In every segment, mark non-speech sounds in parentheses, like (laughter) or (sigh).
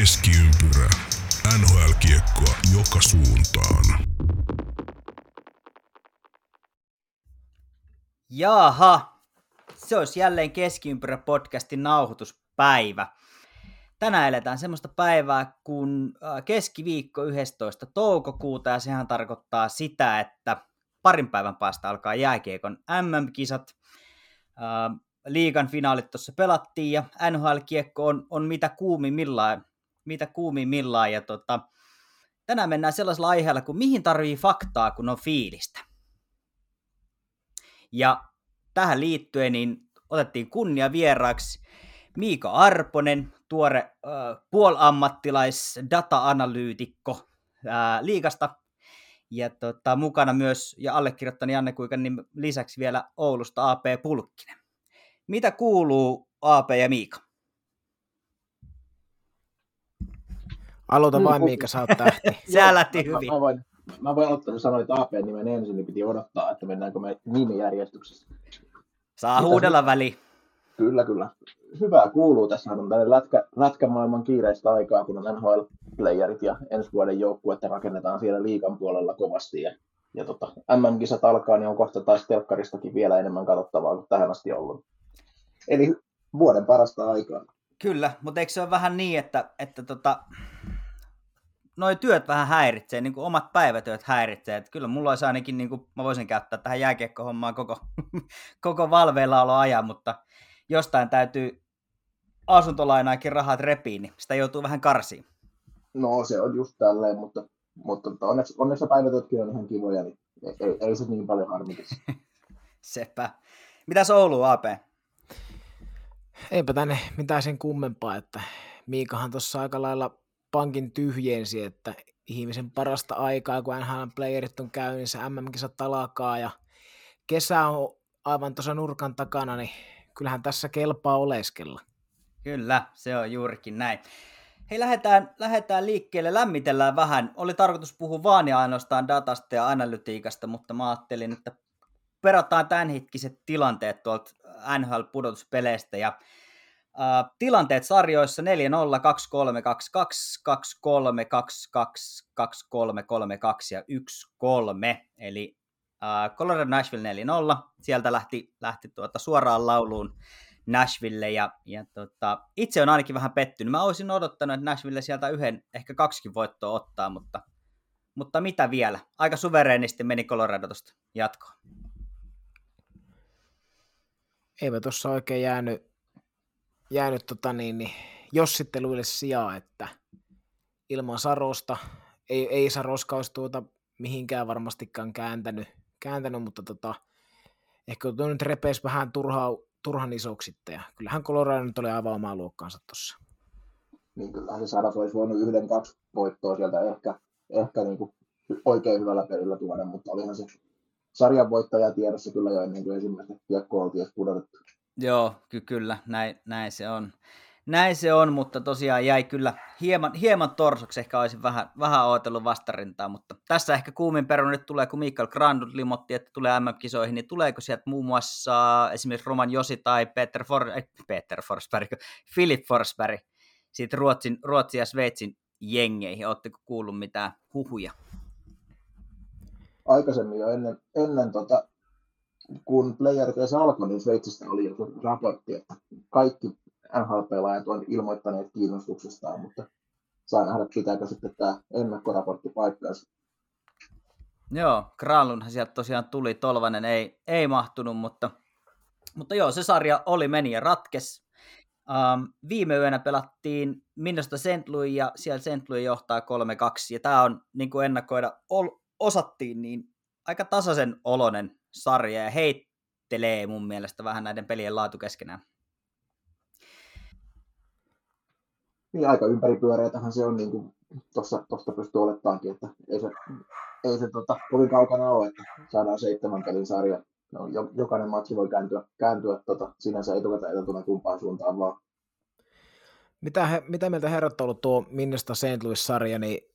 Keskiympyrä. NHL-kiekkoa joka suuntaan. Jaha, se olisi jälleen Keskiympyrä podcastin nauhoituspäivä. Tänään eletään semmoista päivää kuin äh, keskiviikko 11. toukokuuta ja sehän tarkoittaa sitä, että parin päivän päästä alkaa jääkiekon MM-kisat. Äh, liigan finaalit tuossa pelattiin ja NHL-kiekko on, on mitä kuumimmillaan, mitä kuumimmillaan ja tota, tänään mennään sellaisella aiheella kuin mihin tarvii faktaa, kun on fiilistä. Ja tähän liittyen niin otettiin kunnia vieraaksi Miika Arponen, tuore äh, puolammattilais data-analyytikko äh, liigasta. Ja tota, mukana myös, ja allekirjoittani Janne Kuikan niin lisäksi vielä Oulusta AP Pulkkinen. Mitä kuuluu AP ja Miika? Aloita vain, Miika, sä oot (laughs) tähti. Sä lähti hyvin. Mä, mä, voin, mä voin ottaa, sanoit AP-nimen ensin, niin piti odottaa, että mennäänkö me nimijärjestyksessä. Saa huudella väli. Kyllä, kyllä. Hyvää kuuluu. Tässä on tällainen lätkä, lätkämaailman kiireistä aikaa, kun on NHL-playerit ja ensi vuoden joukkuetta rakennetaan siellä liikan puolella kovasti. Ja, ja tota, MM-kisat alkaa, niin on kohta taas telkkaristakin vielä enemmän katsottavaa kuin tähän asti ollut. Eli vuoden parasta aikaa. Kyllä, mutta eikö se ole vähän niin, että, että tota, noi työt vähän häiritsee, niin kuin omat päivätyöt häiritsee. Että kyllä mulla olisi ainakin, niin kuin, mä voisin käyttää tähän jääkiekkohommaan koko, (laughs) koko valveilla ajan, mutta jostain täytyy asuntolainaakin rahat repiin, niin sitä joutuu vähän karsiin. No se on just tälleen, mutta, mutta onneksi, onneksi päivätyötkin on ihan kivoja, niin ei, ei, ei se niin paljon harmitisi. (laughs) Sepä. Mitäs Oulu, AP? Eipä tänne mitään sen kummempaa, että Miikahan tuossa aika lailla pankin tyhjensi, että ihmisen parasta aikaa, kun NHL-playerit on käynnissä, MM-kisat alkaa ja kesä on aivan tuossa nurkan takana, niin kyllähän tässä kelpaa oleskella. Kyllä, se on juurikin näin. Hei, lähdetään, lähdetään liikkeelle, lämmitellään vähän. Oli tarkoitus puhua vaan ja ainoastaan datasta ja analytiikasta, mutta mä ajattelin, että perataan tämänhetkiset tilanteet tuolta NHL-pudotuspeleistä ja Uh, tilanteet sarjoissa 4-0, 2-3, 2-2, 2-3, 2-2, 2-3, 3-2 ja 1-3. Eli uh, Colorado Nashville 4-0. Sieltä lähti, lähti tuota suoraan lauluun Nashville ja, ja tota, itse on ainakin vähän pettynyt. Mä olisin odottanut, että Nashville sieltä yhden, ehkä kaksikin voittoa ottaa, mutta, mutta mitä vielä? Aika suvereenisti meni Colorado tuosta jatkoon. Eipä tuossa oikein jäänyt, jäänyt tota niin, niin, jossitteluille sijaa, että ilman Sarosta ei, ei Saroska olisi tuota mihinkään varmastikaan kääntänyt, kääntänyt mutta tota, ehkä tuo nyt repeisi vähän turhaa, turhan isoksi sitten, ja kyllähän Colorado nyt oli aivan omaa luokkaansa tuossa. Niin kyllähän se Saras olisi voinut yhden, kaksi voittoa sieltä ehkä, ehkä niin kuin oikein hyvällä pelillä tuoda, mutta olihan se sarjan voittaja tiedossa kyllä jo ennen kuin ensimmäistä kiekkoa oltiin pudotettu. Joo, ky- kyllä, näin, näin se on. Näin se on, mutta tosiaan jäi kyllä hieman, hieman torsoksi, ehkä olisin vähän, vähän odotellut vastarintaa, mutta tässä ehkä kuumin perun nyt tulee, kun Mikael Grandut limotti, että tulee MM-kisoihin, niin tuleeko sieltä muun muassa esimerkiksi Roman Josi tai Peter, For, äh, Peter Forsberg, Philip Forsberg, siitä Ruotsin, Ruotsin ja Sveitsin jengeihin, oletteko kuullut mitään huhuja? Aikaisemmin jo ennen, ennen tota, kun playerit edes alkoi, niin Sveitsistä oli joku raportti, että kaikki NHL-pelaajat on ilmoittaneet kiinnostuksestaan, mutta saa nähdä, pitääkö sitten tämä ennakkoraportti paikkaansa. Joo, Granlundhan sieltä tosiaan tuli, Tolvanen ei, ei mahtunut, mutta, mutta joo, se sarja oli, meni ja ratkes. Um, viime yönä pelattiin Minnesota St. Louis ja siellä St. Louis johtaa 3-2 ja tämä on niin kuin ennakoida ol, osattiin niin aika tasaisen olonen sarja ja heittelee mun mielestä vähän näiden pelien laatu keskenään. Niin aika ympäripyöreätähän se on, niin kuin tuosta pystyy olettaankin, että ei se, ei se tota, kovin kaukana ole, että saadaan seitsemän pelin sarja. No, jokainen matsi voi kääntyä, kääntyä tota, sinänsä etukäteen kumpaan suuntaan vaan. Mitä, he, mitä mieltä herrat on ollut tuo Minnesta St. Louis-sarja, niin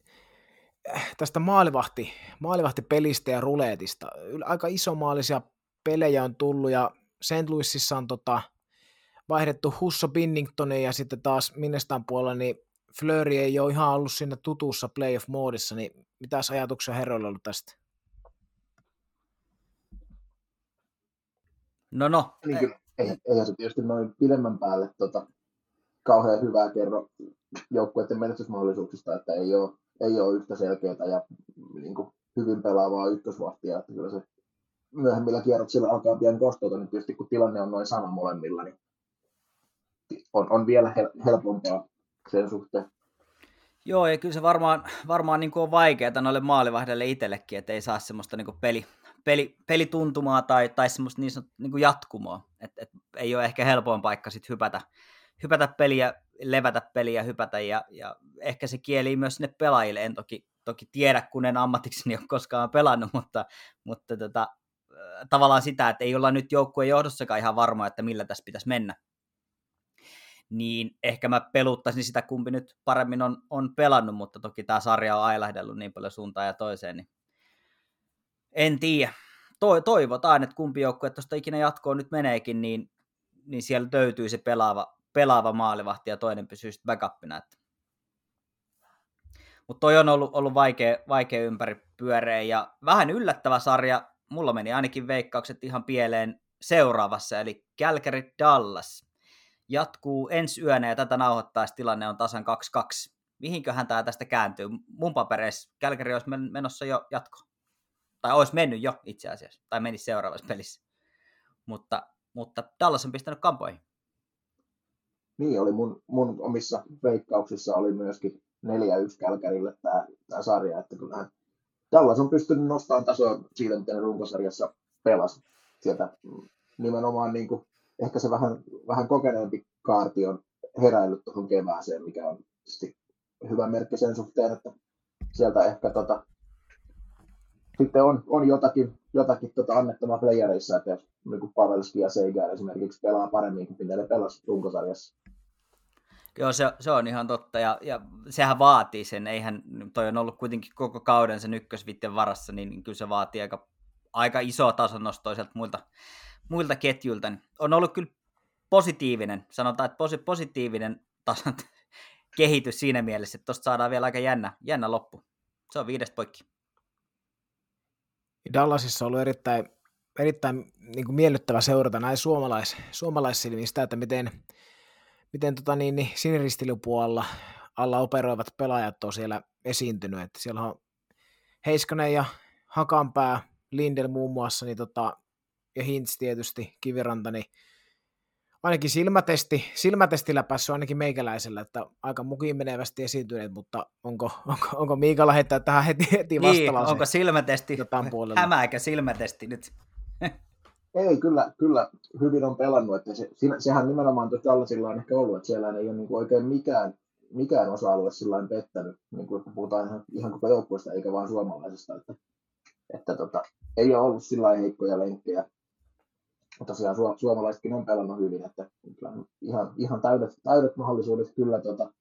tästä maalivahti, maalivahtipelistä ja ruleetista. Aika isomaalisia pelejä on tullut ja St. Louisissa on tota, vaihdettu Husso Binningtonin ja sitten taas Minnestan puolella niin Flurry ei ole ihan ollut siinä tutussa playoff-moodissa, niin mitäs ajatuksia herroilla ollut tästä? No no. Niin kyllä, ei, eihän se tietysti noin pidemmän päälle tota, kauhean hyvää kerro joukkueiden menestysmahdollisuuksista, että ei ole, ei ole yhtä selkeää ja niin kuin, hyvin pelaavaa ykkösvahtia, että kyllä se myöhemmillä kierroksilla alkaa pian kostautua, niin tietysti kun tilanne on noin sama molemmilla, niin on, on vielä helpompaa sen suhteen. Joo, ja kyllä se varmaan, varmaan niin kuin on vaikeaa noille maalivahdelle itsellekin, että ei saa semmoista niin kuin peli, peli, pelituntumaa tai, tai semmoista niin, sanottu, niin kuin jatkumoa. Et, et ei ole ehkä helpoin paikka sit hypätä, hypätä peliä, levätä peliä, hypätä, ja, ja ehkä se kieli myös sinne pelaajille. En toki, toki tiedä, kun en ammatikseni ole koskaan pelannut, mutta, mutta tota, tavallaan sitä, että ei olla nyt joukkueen johdossakaan ihan varma, että millä tässä pitäisi mennä niin ehkä mä peluttaisin sitä, kumpi nyt paremmin on, on pelannut, mutta toki tämä sarja on ailahdellut niin paljon suuntaan ja toiseen, niin en tiedä. To, toivotaan, että kumpi joukkue tuosta ikinä jatkoon nyt meneekin, niin, niin siellä löytyy se pelaava, pelaava maalivahti ja toinen pysyy sitten backupina. Mutta toi on ollut, ollut vaikea, vaikea ympäri pyöreä ja vähän yllättävä sarja. Mulla meni ainakin veikkaukset ihan pieleen seuraavassa, eli Calgary Dallas jatkuu ensi yönä ja tätä nauhoittaessa tilanne on tasan 2-2. Mihinköhän tämä tästä kääntyy? Mun papereissa Kälkäri olisi menossa jo jatko. Tai olisi mennyt jo itse asiassa. Tai menisi seuraavassa pelissä. Mutta, mutta Dallas on pistänyt kampoihin. Niin, oli mun, mun omissa veikkauksissa oli myöskin 4-1 Kälkärille tämä, tämä sarja, että kyllähän Dallas on pystynyt nostamaan tasoa siitä, miten runkosarjassa pelasi. Sieltä nimenomaan niin kuin ehkä se vähän, vähän kokeneempi kaarti on heräillyt tuohon kevääseen, mikä on hyvä merkki sen suhteen, että sieltä ehkä tota, sitten on, on jotakin, jotakin tota annettavaa playereissa, että jos niin Pavelski ja Seigar esimerkiksi pelaa paremmin kuin mitä ne pelasi runkosarjassa. Joo, se, se on ihan totta, ja, ja sehän vaatii sen, eihän, toi on ollut kuitenkin koko kauden sen ykkösvitten varassa, niin kyllä se vaatii aika, aika isoa tasonnostoa sieltä muilta, muilta ketjuilta, on ollut kyllä positiivinen, sanotaan, että posi- positiivinen tasan (laughs) kehitys siinä mielessä, että tuosta saadaan vielä aika jännä, jännä loppu. Se on viidestä poikki. Dallasissa on ollut erittäin, erittäin niin kuin miellyttävä seurata näin suomalais, suomalaissilmistä, että miten, miten tota niin, niin siniristilypuolella alla operoivat pelaajat on siellä esiintynyt. Että siellä on Heiskanen ja Hakanpää, Lindel muun muassa, niin tota, ja Hintz tietysti, Kiviranta, niin ainakin silmätesti, silmätestillä päässyt ainakin meikäläisellä, että aika mukiin menevästi esiintyneet, mutta onko, onko, onko Miika lähettää tähän heti, heti niin, onko silmätesti, hämääkö silmätesti nyt? Ei, kyllä, kyllä hyvin on pelannut, että se, sehän nimenomaan tuossa Dallasilla on ehkä ollut, että siellä ei ole niin oikein mikään, mikään osa-alue sillä pettänyt, niin kuin puhutaan ihan, ihan koko joukkueesta eikä vain suomalaisesta, että, että tota, ei ole ollut sillä heikkoja lenkkejä, mutta tosiaan su- suomalaisetkin on pelannut hyvin, että ihan, ihan täydet, täydet mahdollisuudet kyllä tota,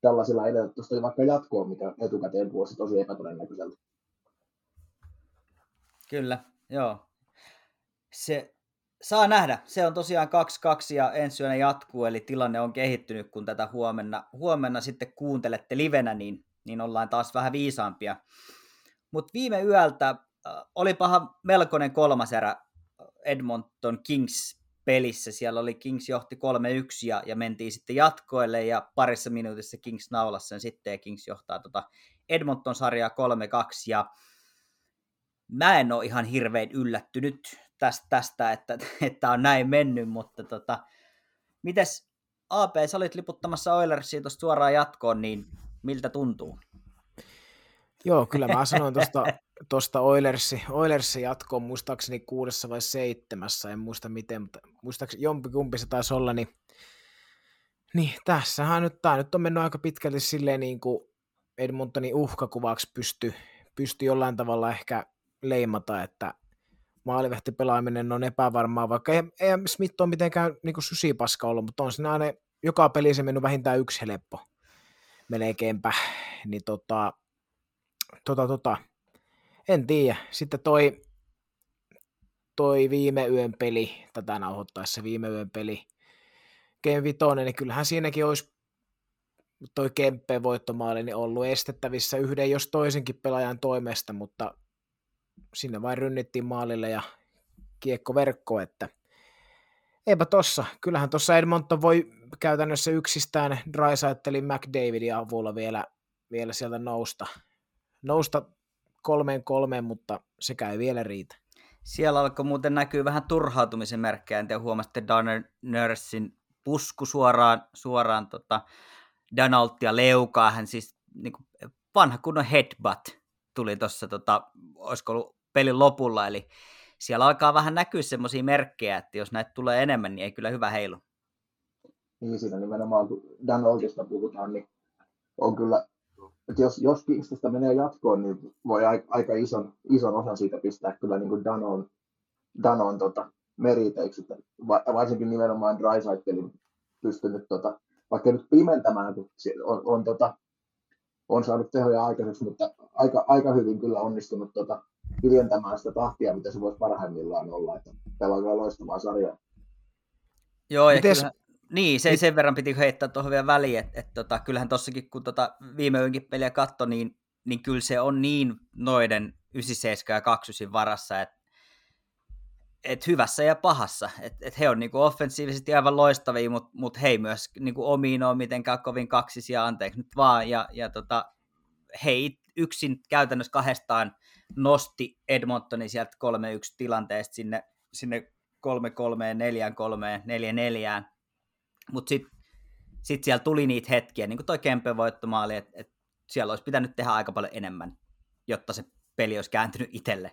tällaisilla edetä tuosta vaikka jatkoon, mikä etukäteen vuosi tosi epätodennäköiseltä. Kyllä, joo. Se saa nähdä. Se on tosiaan 2-2 ja ensi yönä jatkuu, eli tilanne on kehittynyt, kun tätä huomenna, huomenna sitten kuuntelette livenä, niin, niin ollaan taas vähän viisaampia. Mutta viime yöltä äh, oli paha melkoinen kolmas erä Edmonton Kings pelissä. Siellä oli Kings johti 3-1 ja, ja mentiin sitten jatkoille ja parissa minuutissa Kings naulassa sen sitten ja Kings johtaa tota Edmonton-sarjaa 3-2 ja mä en ole ihan hirveän yllättynyt tästä, tästä että, (laughs) että on näin mennyt, mutta tota, mites AP, sä olit liputtamassa Oilersia tuosta suoraan jatkoon, niin miltä tuntuu? Joo, kyllä mä sanoin tuosta (laughs) tuosta Oilersi, Oilersi jatkoon muistaakseni kuudessa vai seitsemässä, en muista miten, mutta muistaakseni jompikumpi se taisi olla, niin, niin tässähän nyt, tämä nyt on mennyt aika pitkälti silleen niin kuin Edmontonin uhkakuvaksi pysty, pysty jollain tavalla ehkä leimata, että maalivehti pelaaminen on epävarmaa, vaikka ei, ei Smith ole mitenkään niin kuin sysipaska ollut, mutta on siinä aina joka peli se mennyt vähintään yksi helppo melkeinpä, niin tota, tota, tota, en tiedä. Sitten toi, toi viime yön peli, tätä nauhoittaessa viime yön peli, Game 5, niin kyllähän siinäkin olisi toi Kemppeen voittomaali niin ollut estettävissä yhden jos toisenkin pelaajan toimesta, mutta sinne vain rynnittiin maalille ja kiekko verkko, että eipä tossa. Kyllähän tuossa Edmonton voi käytännössä yksistään Drysaitelin McDavidin avulla vielä, vielä sieltä nousta. Nousta kolmeen kolmeen, mutta sekä ei vielä riitä. Siellä alkoi muuten näkyy vähän turhautumisen merkkejä. En tiedä, huomasitte Donner Nursin pusku suoraan, suoraan tota Donaldia leukaa. Hän siis niin kuin, vanha kunnon headbutt tuli tuossa, tota, olisiko ollut pelin lopulla, eli siellä alkaa vähän näkyä semmoisia merkkejä, että jos näitä tulee enemmän, niin ei kyllä hyvä heilu. Niin siinä nimenomaan, kun Donaldista puhutaan, niin on kyllä, että jos, jos Kingstistä menee jatkoon, niin voi aika ison, ison osan siitä pistää kyllä niin kuin Danon, Danon tota, meriteiksi, että varsinkin nimenomaan Drysaitelin pystynyt, tota, vaikka nyt pimentämään, kun on, on, tota, on saanut tehoja aikaiseksi, mutta aika, aika hyvin kyllä onnistunut tota, hiljentämään sitä tahtia, mitä se voisi parhaimmillaan olla, että pelaa kyllä loistavaa sarjaa. Joo, ja Mites... kyllä, niin, se, sen verran piti heittää tuohon vielä väliin, että, että tota, kyllähän tossakin, kun tota viime yönkin peliä katsoi, niin, niin kyllä se on niin noiden 97 ja 29 varassa, että et hyvässä ja pahassa. Et, et he on niinku offensiivisesti aivan loistavia, mutta mut he ei myös niinku omiin ole mitenkään kovin kaksisia, anteeksi nyt vaan. Ja, ja tota, he yksin käytännössä kahdestaan nosti Edmontonin sieltä 3-1 tilanteesta sinne, sinne 3-3, 4-3, 4-4. Mutta sitten sit siellä tuli niitä hetkiä, niin kuin toi Kempen voittomaali, että et siellä olisi pitänyt tehdä aika paljon enemmän, jotta se peli olisi kääntynyt itselle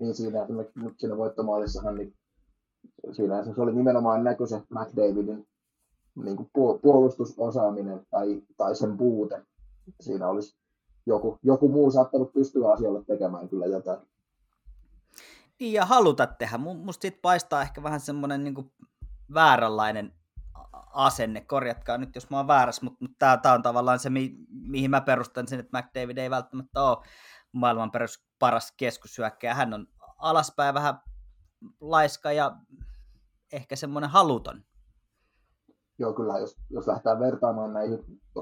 niin siinä nyt siinä voittomaalissahan, niin siinä se oli nimenomaan näkö se McDavidin niin kuin puolustusosaaminen tai, tai sen puute. Siinä olisi joku, joku muu saattanut pystyä asialle tekemään kyllä jotain. Niin ja haluta tehdä. Musta siitä paistaa ehkä vähän semmoinen niin vääränlainen asenne. Korjatkaa nyt, jos mä oon väärässä, mutta, mutta tämä on tavallaan se, mi, mihin mä perustan sen, että McDavid ei välttämättä ole maailman perus, paras keskushyökkäjä. Hän on alaspäin vähän laiska ja ehkä semmoinen haluton. Joo, kyllä, jos, jos lähdetään vertaamaan näihin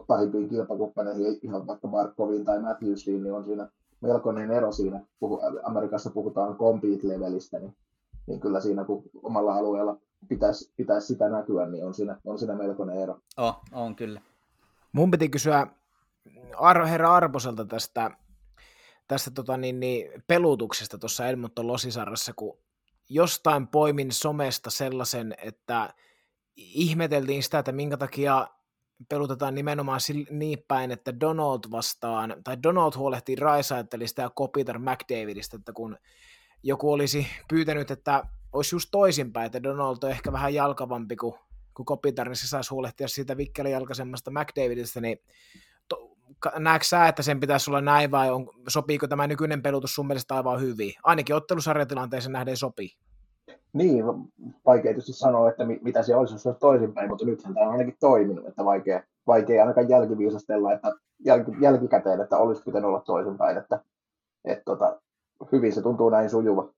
pahimpiin kilpakumppaneihin, ihan vaikka Markoviin tai Matthewsiin, niin on siinä melkoinen ero siinä. Puhu, Amerikassa puhutaan compete-levelistä, niin, niin kyllä siinä, kun omalla alueella pitäisi, pitäisi sitä näkyä, niin on siinä, on siinä melkoinen ero. Oh, on kyllä. Mun piti kysyä Ar- herra Arposelta tästä tästä tota, niin, niin, pelutuksesta tuossa Edmonton Losisarrassa, kun jostain poimin somesta sellaisen, että ihmeteltiin sitä, että minkä takia pelutetaan nimenomaan niin päin, että Donald vastaan, tai Donald huolehtii Raisaittelista ja Kopitar McDavidista, että kun joku olisi pyytänyt, että olisi just toisinpäin, että Donald on ehkä vähän jalkavampi kuin, kuin Kopitar, niin se saisi huolehtia siitä vikkelijalkaisemmasta McDavidista, niin näetkö sä, että sen pitäisi olla näin vai on, sopiiko tämä nykyinen pelutus sun mielestä aivan hyvin? Ainakin ottelusarjatilanteeseen nähden sopii. Niin, vaikea tietysti sanoa, että mitä se olisi, jos se olisi toisinpäin, mutta nythän tämä on ainakin toiminut, että vaikea, vaikea ainakaan jälkiviisastella, että jälki, jälkikäteen, että olisi pitänyt olla toisinpäin, että, että tota, hyvin se tuntuu näin sujuva.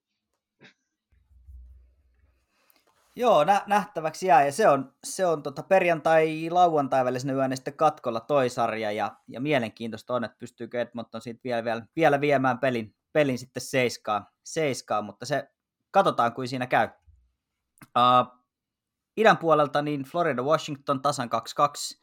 Joo, nä- nähtäväksi jää, ja se on, se on tota perjantai-lauantai välisenä yönä sitten katkolla toi sarja, ja, ja mielenkiintoista on, että pystyykö Edmonton siitä vielä, vielä, vielä viemään pelin, pelin sitten seiskaan, seiskaan, mutta se katsotaan, kuin siinä käy. Uh, idän puolelta niin Florida Washington tasan 2-2.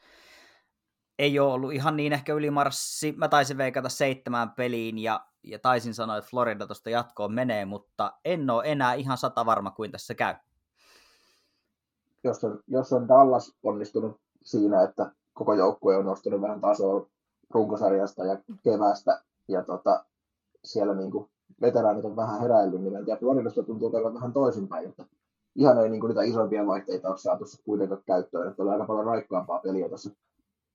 Ei ole ollut ihan niin ehkä ylimarssi. Mä taisin veikata seitsemään peliin ja, ja taisin sanoa, että Florida tuosta jatkoon menee, mutta en ole enää ihan sata varma kuin tässä käy jos on, jos on Dallas onnistunut siinä, että koko joukkue on nostanut vähän tasoa runkosarjasta ja kevästä, ja tota, siellä niin kuin veteraanit on vähän heräillyt, niin ja Floridasta tuntuu olevan vähän toisinpäin, että ihan ei niin kuin niitä isompia vaihteita ole saatu kuitenkaan käyttöön, että oli aika paljon raikkaampaa peliä tässä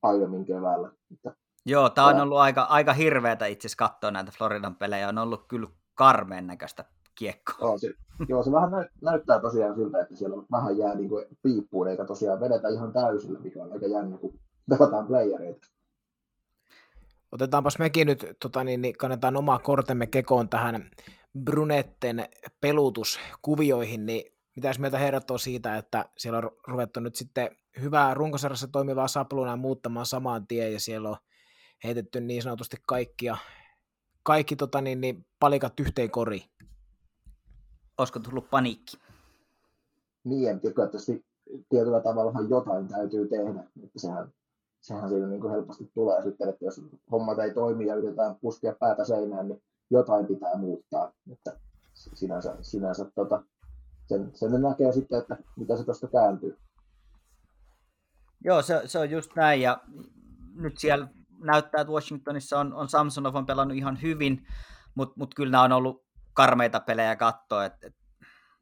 aiemmin keväällä. Että, Joo, tämä on ollut aika, aika hirveätä itse asiassa katsoa näitä Floridan pelejä, on ollut kyllä karmeen näköistä kiekko. Joo, se, joo, se vähän näyt, näyttää tosiaan siltä, että siellä vähän jää niin kuin piippuun, eikä tosiaan vedetä ihan täysillä, mikä on aika jännä, kun pelataan playereita. Otetaanpas mekin nyt, tota, niin, niin kannetaan omaa kortemme kekoon tähän Brunetten pelutuskuvioihin, niin mitäs meiltä herrat on siitä, että siellä on ruvettu nyt sitten hyvää runkosarjassa toimivaa saplunaa muuttamaan samaan tien ja siellä on heitetty niin sanotusti kaikkia, kaikki tota, niin, niin, palikat yhteen koriin. Olisiko tullut paniikki? Niin, että tietysti tietyllä tavalla jotain täytyy tehdä, että sehän, sehän siinä niin kuin helposti tulee sitten, että jos hommat ei toimi ja yritetään puskea päätä seinään, niin jotain pitää muuttaa, että sinänsä, sinänsä tota, sen, sen näkee sitten, että mitä se tuosta kääntyy. Joo, se, se on just näin, ja nyt siellä näyttää, että Washingtonissa on, on Samsonov on pelannut ihan hyvin, mutta mut kyllä nämä on ollut karmeita pelejä katsoa, että et,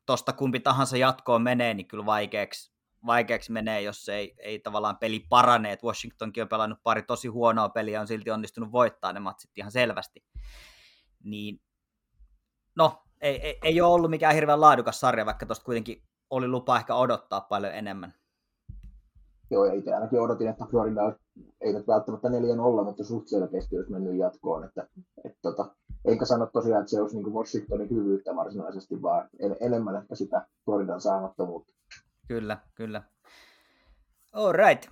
tosta kumpi tahansa jatkoon menee, niin kyllä vaikeaksi, vaikeaksi menee, jos ei, ei tavallaan peli parane, että Washingtonkin on pelannut pari tosi huonoa peliä, on silti onnistunut voittaa ne matsit ihan selvästi. Niin, no, ei, ei, ei ole ollut mikään hirveän laadukas sarja, vaikka tuosta kuitenkin oli lupa ehkä odottaa paljon enemmän. Joo, itse ainakin odotin, että Florida ei nyt välttämättä 4-0, mutta suht selkeästi olisi mennyt jatkoon. Että, et, tota, enkä sano tosiaan, että se olisi niin Washingtonin hyvyyttä varsinaisesti, vaan en, enemmän ehkä sitä Floridan saamattomuutta. Kyllä, kyllä. All right.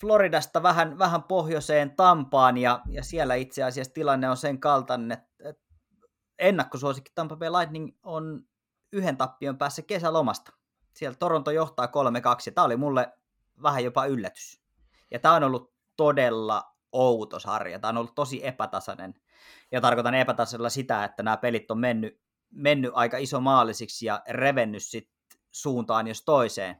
Floridasta vähän, vähän pohjoiseen Tampaan, ja, ja siellä itse asiassa tilanne on sen kaltainen, että, ennakkosuosikki Tampa Bay Lightning on yhden tappion päässä kesälomasta. Siellä Toronto johtaa 3-2, ja tämä oli mulle vähän jopa yllätys. Ja tämä on ollut todella outo sarja. Tämä on ollut tosi epätasainen. Ja tarkoitan epätasaisella sitä, että nämä pelit on mennyt, mennyt aika iso maalisiksi ja revennyt sit suuntaan jos toiseen.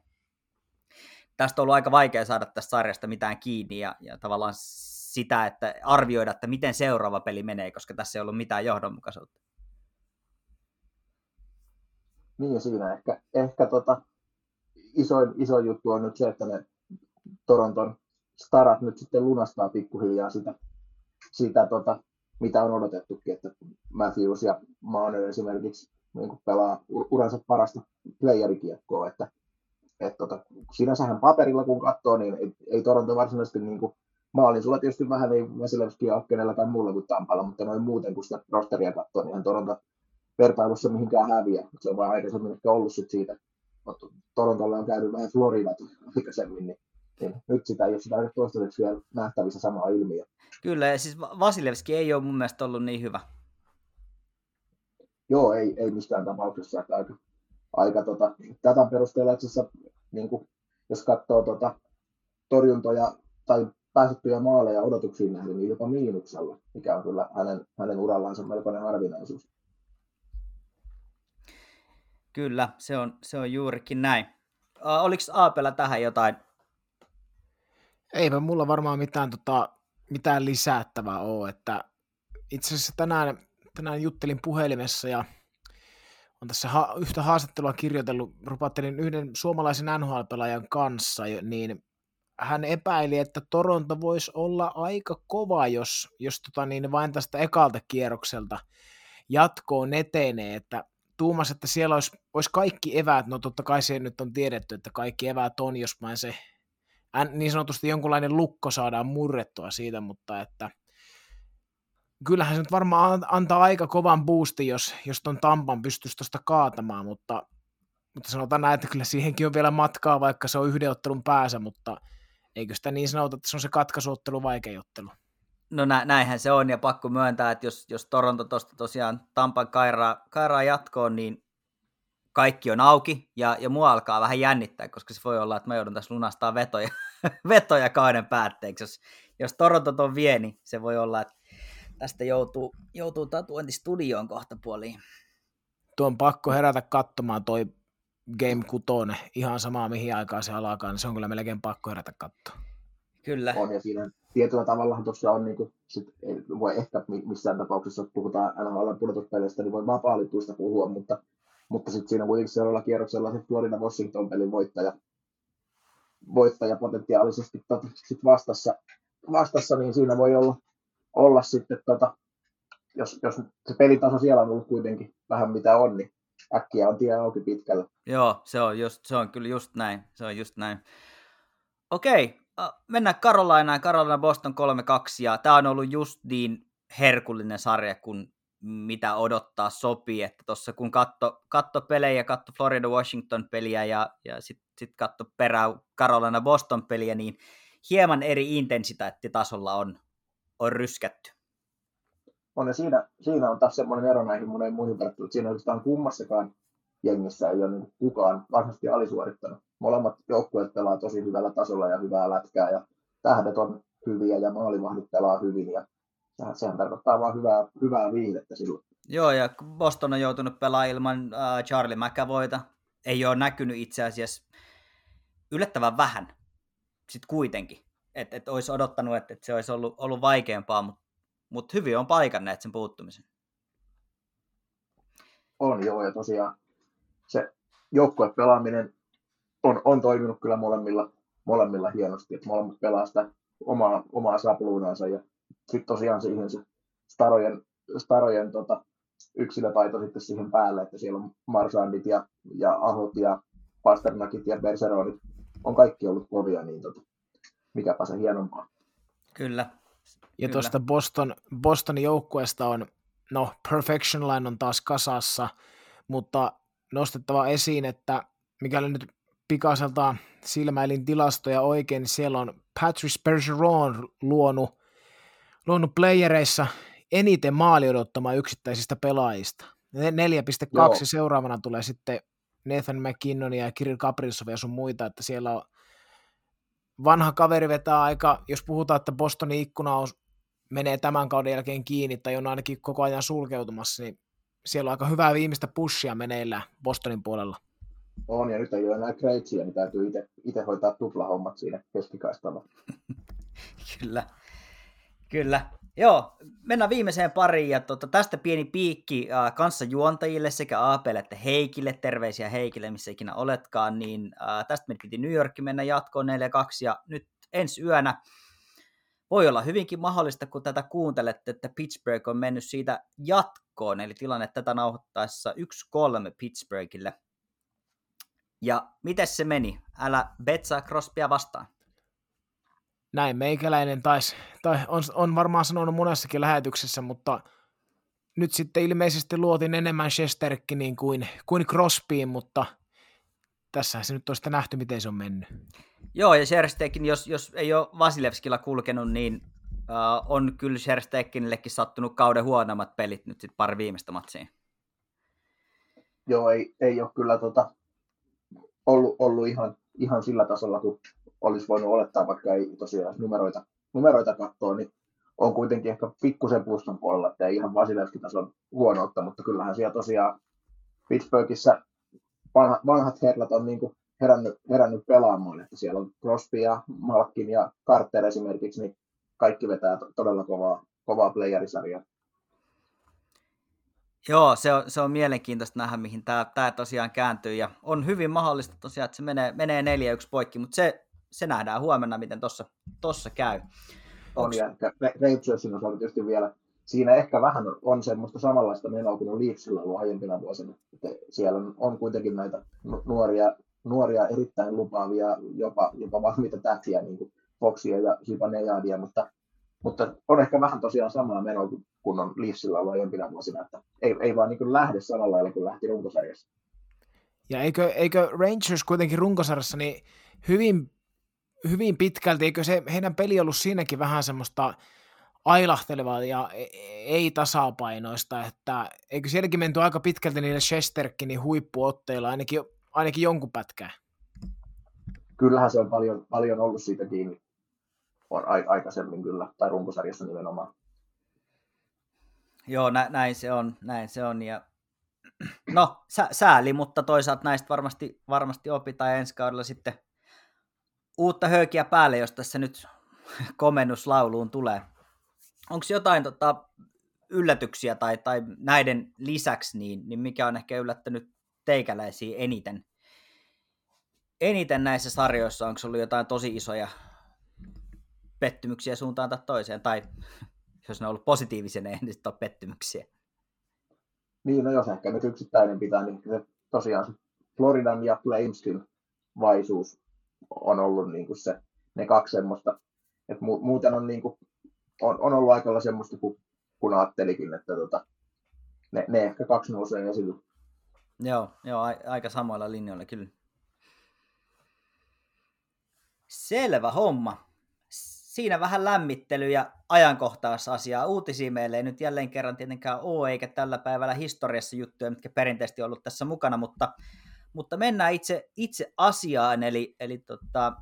Tästä on ollut aika vaikea saada tästä sarjasta mitään kiinni ja, ja tavallaan sitä, että arvioida, että miten seuraava peli menee, koska tässä ei ollut mitään johdonmukaisuutta. Niin siinä ehkä, ehkä tota, isoin, iso juttu on nyt se, että ne Toronton starat nyt sitten lunastaa pikkuhiljaa sitä, sitä tota, mitä on odotettukin, että Matthews ja Marner esimerkiksi niin pelaa uransa parasta playerikiekkoa, että et tota, sinänsähän paperilla kun katsoo, niin ei, ei Toronto varsinaisesti niin kuin, maalin sulla tietysti vähän ei Vasilevski ole kenelläkään muulla kuin Tampalla, mutta noin muuten kun sitä rosteria katsoo, niin Toronto vertailussa mihinkään häviä. Se on vaan aikaisemmin ehkä ollut sit siitä, Torontolla on käynyt vähän Floridat aikaisemmin, niin, niin nyt sitä ei ole sitä toistaiseksi vielä nähtävissä sama ilmiö. Kyllä, ja siis Vasilevski ei ole mun mielestä ollut niin hyvä. Joo, ei, ei mistään tapauksessa. Että aika, aika tota, tätä perusteella itse asiassa, niin kuin, jos katsoo tota, torjuntoja tai pääsettyjä maaleja odotuksiin nähden, niin jopa miinuksella, mikä on kyllä hänen, hänen urallaan melkoinen harvinaisuus. Kyllä, se on, se on juurikin näin. Uh, oliko Aapella tähän jotain? Eipä mulla varmaan mitään, tota, mitään lisättävää ole. Että itse asiassa tänään, tänään juttelin puhelimessa ja on tässä ha- yhtä haastattelua kirjoitellut, rupattelin yhden suomalaisen NHL-pelaajan kanssa, niin hän epäili, että Toronto voisi olla aika kova, jos, jos tota, niin vain tästä ekalta kierrokselta jatkoon etenee, että tuumas, että siellä olisi, olisi kaikki eväät, no totta kai se nyt on tiedetty, että kaikki eväät on, jos vain se niin sanotusti jonkunlainen lukko saadaan murrettua siitä, mutta että kyllähän se nyt varmaan antaa aika kovan boostin, jos, jos ton Tampan pystyisi tuosta kaatamaan, mutta, mutta sanotaan näin, että kyllä siihenkin on vielä matkaa, vaikka se on yhden ottelun päässä, mutta eikö sitä niin sanota, että se on se katkaisuottelu vaikea ottelu? No nä, näinhän se on, ja pakko myöntää, että jos, jos Toronto tuosta tosiaan Tampan kairaa, kairaa jatkoon, niin kaikki on auki, ja, ja mua alkaa vähän jännittää, koska se voi olla, että mä joudun tässä lunastaa vetoja, (laughs) vetoja kauden päätteeksi. Jos, jos Toronto ton vie, niin se voi olla, että tästä joutuu, joutuu tatuointistudioon kohta puoliin. Tuo on pakko herätä katsomaan toi Game 6, ihan samaa mihin aikaan se alkaa, niin se on kyllä melkein pakko herätä katsoa. Kyllä. On, ja siinä tietyllä tavalla tuossa on, niin kuin, sit, ei voi ehkä missään tapauksessa, jos puhutaan NHL pudotuspeleistä, niin voi vapaa puhua, mutta, mutta sitten siinä kuitenkin seuraavalla kierroksella se Florida Washington pelin voittaja, voittaja potentiaalisesti tota, sit vastassa, vastassa, niin siinä voi olla, olla sitten, tota, jos, jos se pelitaso siellä on ollut kuitenkin vähän mitä on, niin äkkiä on tie auki pitkällä. Joo, se on, just, se on kyllä just näin. Se on just näin. Okei, mennään Carolinaan, Carolina Boston 3-2, ja tämä on ollut just niin herkullinen sarja, kun mitä odottaa sopii, että tuossa kun katto, katto pelejä, katto Florida Washington peliä ja, ja sitten sit katso perään Carolina Boston peliä, niin hieman eri intensiteettitasolla on, on ryskätty. On ja siinä, siinä on taas semmoinen ero näihin moneen muihin verrattuna, että siinä oikeastaan kummassakaan jengissä ei ole niin kukaan varsinaisesti alisuorittanut. Molemmat joukkueet pelaa tosi hyvällä tasolla ja hyvää lätkää ja tähdet on hyviä ja maalivahdit pelaa hyvin ja sehän tarkoittaa vain hyvää, hyvää viihdettä silloin. Joo, ja Boston on joutunut pelaamaan ilman uh, Charlie McAvoyta. Ei ole näkynyt itse asiassa yllättävän vähän sitten kuitenkin. Että et olisi odottanut, että et se olisi ollut, ollut vaikeampaa, mutta mut hyvin on paikanneet sen puuttumisen. On joo, ja tosiaan se joukkuepelaaminen on, on toiminut kyllä molemmilla, molemmilla hienosti, että molemmat pelaa sitä omaa, omaa sapluunansa ja sitten tosiaan siihen se starojen, starojen tota, yksilötaito sitten siihen päälle, että siellä on Marsandit ja, ja Ahot ja Pasternakit ja Berseronit on kaikki ollut kovia, niin tota, mikäpä se hienompaa. Kyllä. Ja tuosta Boston, Bostonin joukkueesta on, no Perfection Line on taas kasassa, mutta nostettava esiin, että mikäli nyt pikaiselta silmäilin tilastoja oikein, niin siellä on Patrice Bergeron luonut, luonut playereissa eniten maali odottamaan yksittäisistä pelaajista. 4,2 seuraavana tulee sitten Nathan McKinnon ja Kirill Kaprizov ja sun muita, että siellä on vanha kaveri vetää aika, jos puhutaan, että Bostonin ikkuna on, menee tämän kauden jälkeen kiinni tai on ainakin koko ajan sulkeutumassa, niin siellä on aika hyvää viimeistä pushia meneillä Bostonin puolella. On, ja nyt ei ole enää Kreitsiä, niin täytyy itse hoitaa tuplahommat siinä keskikaistalla. (laughs) Kyllä. Kyllä. Joo, mennään viimeiseen pariin. Ja tota, tästä pieni piikki äh, kanssajuontajille sekä Aapelle että Heikille. Terveisiä Heikille, missä ikinä oletkaan. Niin, äh, tästä meidän piti New York mennä jatkoon 4-2 ja nyt ensi yönä voi olla hyvinkin mahdollista, kun tätä kuuntelette, että Pittsburgh on mennyt siitä jatkoon, eli tilanne tätä nauhoittaessa 1-3 Pittsburghille. Ja miten se meni? Älä betsaa Crosbya vastaan näin meikäläinen taisi, tai on, on varmaan sanonut monessakin lähetyksessä, mutta nyt sitten ilmeisesti luotin enemmän Shesterkiniin kuin, kuin Crosbyin, mutta tässä se nyt on sitten nähty, miten se on mennyt. Joo, ja Sherstekin, jos, jos ei ole Vasilevskilla kulkenut, niin uh, on kyllä Sherstekinillekin sattunut kauden huonommat pelit nyt sitten pari viimeistä matsia. Joo, ei, ei ole kyllä tota, ollut, ollut ihan, ihan sillä tasolla, kun olisi voinut olettaa, vaikka ei tosiaan numeroita, numeroita katsoa, niin on kuitenkin ehkä pikkusen plussan puolella, että ei ihan Vasilevskin tason huonoutta, mutta kyllähän siellä tosiaan Pittsburghissa vanhat, vanhat herrat on niin kuin herännyt, herännyt pelaamaan, että siellä on Crosby ja Malkin ja Carter esimerkiksi, niin kaikki vetää todella kovaa, kovaa playerisarjaa. Joo, se on, se on mielenkiintoista nähdä, mihin tämä, tämä tosiaan kääntyy, ja on hyvin mahdollista tosiaan, että se menee, menee 4-1 poikki, mutta se, se nähdään huomenna, miten tuossa tossa käy. On, ja Rangersin osalta tietysti vielä, siinä ehkä vähän on semmoista samanlaista menoa kuin on Leafsillä ollut aiempina vuosina. Että siellä on, on kuitenkin näitä nuoria, nuoria erittäin lupaavia, jopa, jopa valmiita tähtiä, niin kuin Foxia ja Zibanejadia, mutta, mutta on ehkä vähän tosiaan samaa menoa kuin kun on Leafsillä ollut aiempina vuosina, että ei, ei vaan niin lähde samalla lailla kuin lähti runkosarjassa. Ja eikö, eikö Rangers kuitenkin runkosarjassa niin hyvin hyvin pitkälti, eikö se heidän peli ollut siinäkin vähän semmoista ailahtelevaa ja e, ei tasapainoista, että eikö sielläkin menty aika pitkälti niille Shesterkinin huippuotteilla, ainakin, ainakin jonkun pätkää? Kyllähän se on paljon, paljon ollut siitä kiinni on aikaisemmin kyllä, tai runkosarjassa nimenomaan. Joo, nä- näin se on, näin se on, ja (clears throat) no, sä- sääli, mutta toisaalta näistä varmasti, varmasti opitaan ensi kaudella sitten uutta höökiä päälle, jos tässä nyt (laughs) komennuslauluun tulee. Onko jotain tota, yllätyksiä tai, tai näiden lisäksi, niin, niin mikä on ehkä yllättänyt teikäläisiä eniten? Eniten näissä sarjoissa, onko ollut jotain tosi isoja pettymyksiä suuntaan tai toiseen, tai jos ne on ollut positiivisia, niin ei ole pettymyksiä. Niin, no jos ehkä nyt yksittäinen pitää, niin se tosiaan Floridan ja Flamesin vaisuus on ollut niin kuin se, ne kaksi semmoista. Et mu- muuten on, niin kuin, on, on ollut aika semmoista, kun, kun ajattelikin, että tota, ne, ne ehkä kaksi nousee esille. Joo, joo a- aika samoilla linjoilla kyllä. Selvä homma. Siinä vähän lämmittely ja ajankohtaisasiaa. Uutisia meille ei nyt jälleen kerran tietenkään ole, eikä tällä päivällä historiassa juttuja, mitkä perinteisesti on ollut tässä mukana, mutta, mutta mennään itse, itse asiaan, eli, eli tota,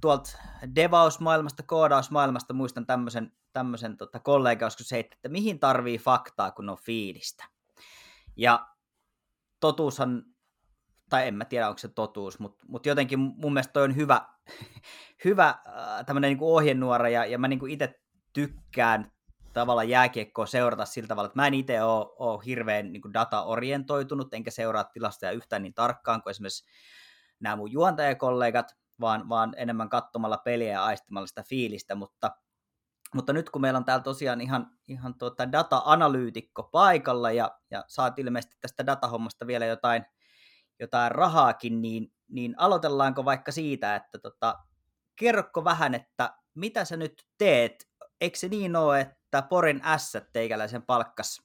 tuolta devausmaailmasta, koodausmaailmasta muistan tämmöisen, tämmöisen tota, kollega joskus heitti, että mihin tarvii faktaa, kun on fiilistä. Ja totuushan, tai en mä tiedä onko se totuus, mutta, mutta jotenkin mun mielestä toi on hyvä, hyvä äh, tämmöinen niin ohjenuora, ja, ja mä niin itse tykkään tavallaan jääkiekkoa seurata sillä tavalla, että mä en itse ole, ole hirveän niin data-orientoitunut, enkä seuraa tilastoja yhtään niin tarkkaan kuin esimerkiksi nämä mun juontajakollegat, vaan, vaan enemmän katsomalla peliä ja aistimalla sitä fiilistä, mutta, mutta nyt kun meillä on täällä tosiaan ihan, ihan tuota data-analyytikko paikalla ja, ja saat ilmeisesti tästä datahommasta vielä jotain, jotain rahaakin, niin, niin aloitellaanko vaikka siitä, että tota, kerrokko vähän, että mitä sä nyt teet? Eikö se niin ole, että Porin S teikäläisen palkkas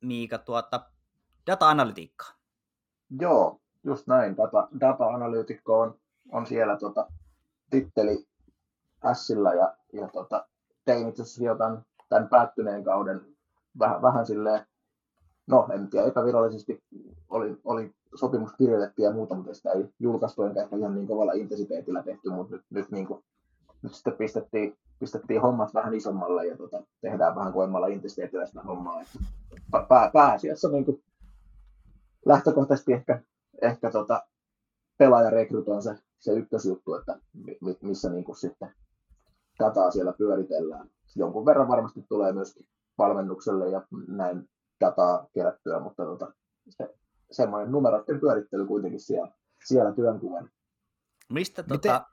Miika tuota data-analytiikkaa? Joo, just näin. Data, data-analyytikko on on siellä tota, titteli Sillä ja, ja tota, tein itse asiassa tämän, tämän päättyneen kauden vähän, vähän silleen, no en tiedä, epävirallisesti oli, oli sopimus kirjoitettiin ja muuta, mutta sitä ei julkaistu enkä ehkä ihan niin kovalla intensiteetillä tehty, mutta nyt, nyt, niin kuin, nyt sitten pistettiin, pistettiin hommat vähän isommalle ja tota, tehdään vähän kovemmalla intensiteetillä sitä hommaa. Pää, pääasiassa niin kuin, lähtökohtaisesti ehkä, ehkä tota, pelaajarekryto on se se ykkösjuttu, että missä niin kuin sitten dataa siellä pyöritellään. Jonkun verran varmasti tulee myöskin valmennukselle ja näin dataa kerättyä, mutta tota, se, semmoinen numeroiden pyörittely kuitenkin siellä, siellä työnkuvan. Mistä tota...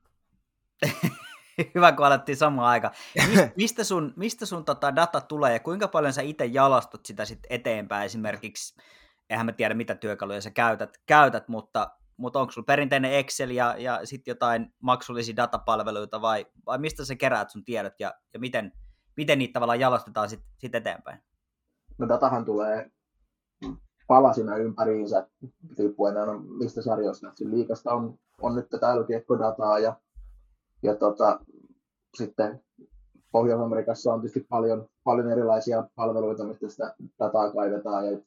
(laughs) Hyvä, kun alettiin samaan aikaan. (laughs) Mistä sun, mistä sun tota data tulee ja kuinka paljon sä itse jalastut sitä sit eteenpäin esimerkiksi? Eihän mä tiedä, mitä työkaluja sä käytät, käytät mutta mutta onko sulla perinteinen Excel ja, ja sitten jotain maksullisia datapalveluita vai, vai mistä sä keräät sun tiedot ja, ja miten, miten niitä tavallaan jalostetaan sitten sit eteenpäin? No datahan tulee palasina ympäriinsä, riippuen aina mistä sarjoista. liikasta on, on nyt tätä dataa ja, ja tota, sitten Pohjois-Amerikassa on tietysti paljon, paljon erilaisia palveluita, mistä sitä dataa kaivetaan ja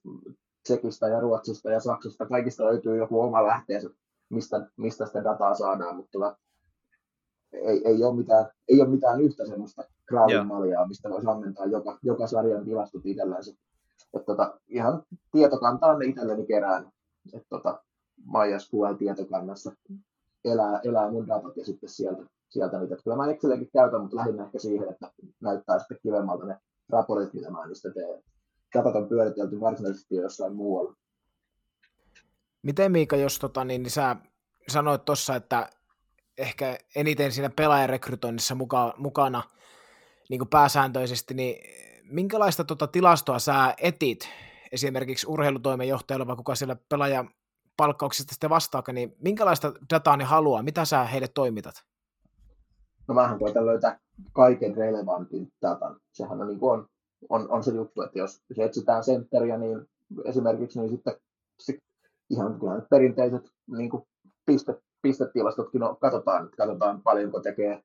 Tsekistä ja Ruotsista ja Saksasta, kaikista löytyy joku oma lähteensä, mistä, mistä sitä dataa saadaan, mutta tota, ei, ei, ole mitään, ei ole mitään yhtä semmoista graalin mistä voisi ammentaa joka, joka sarjan tilastot itsellänsä. Että tota, ihan tietokantaa ne itselleni kerään. Että tota, MySQL-tietokannassa elää, elää mun datat ja sitten sieltä, sieltä niitä. Kyllä mä Excelenkin käytän, mutta lähinnä ehkä siihen, että näyttää sitten kivemmalta ne raportit, mitä mä niistä teen datat on pyöritelty varsinaisesti jossain muualla. Miten Miika, jos tota, niin, niin sä sanoit tuossa, että ehkä eniten siinä pelaajarekrytoinnissa muka, mukana niin pääsääntöisesti, niin minkälaista tota tilastoa sä etit esimerkiksi urheilutoimenjohtajalla vai kuka siellä pelaajan palkkauksesta sitten vastaakaan, niin minkälaista dataa ne haluaa, mitä sä heille toimitat? No mähän koitan löytää kaiken relevantin datan. Sehän on, niin on on, on se juttu, että jos, jos etsitään sentteriä, niin esimerkiksi niin sitten sit ihan perinteiset niin kuin piste, pistetilastotkin on, katsotaan, katsotaan paljonko tekee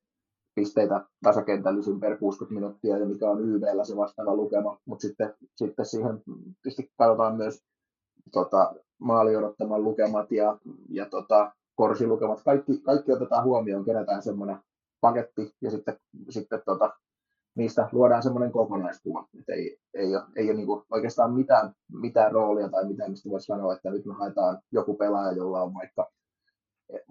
pisteitä tasakentällisin per 60 minuuttia ja mikä on YVllä se vastaava lukema, mutta sitten, sitten siihen tietysti katsotaan myös tota, maali odottaman lukemat ja, ja tota, korsilukemat, kaikki, kaikki otetaan huomioon, kerätään semmoinen paketti ja sitten, sitten tota, niistä luodaan semmoinen kokonaiskuva, että ei, ei ole, ei ole niin kuin oikeastaan mitään, mitään roolia tai mitään, mistä voisi sanoa, että nyt me haetaan joku pelaaja, jolla on vaikka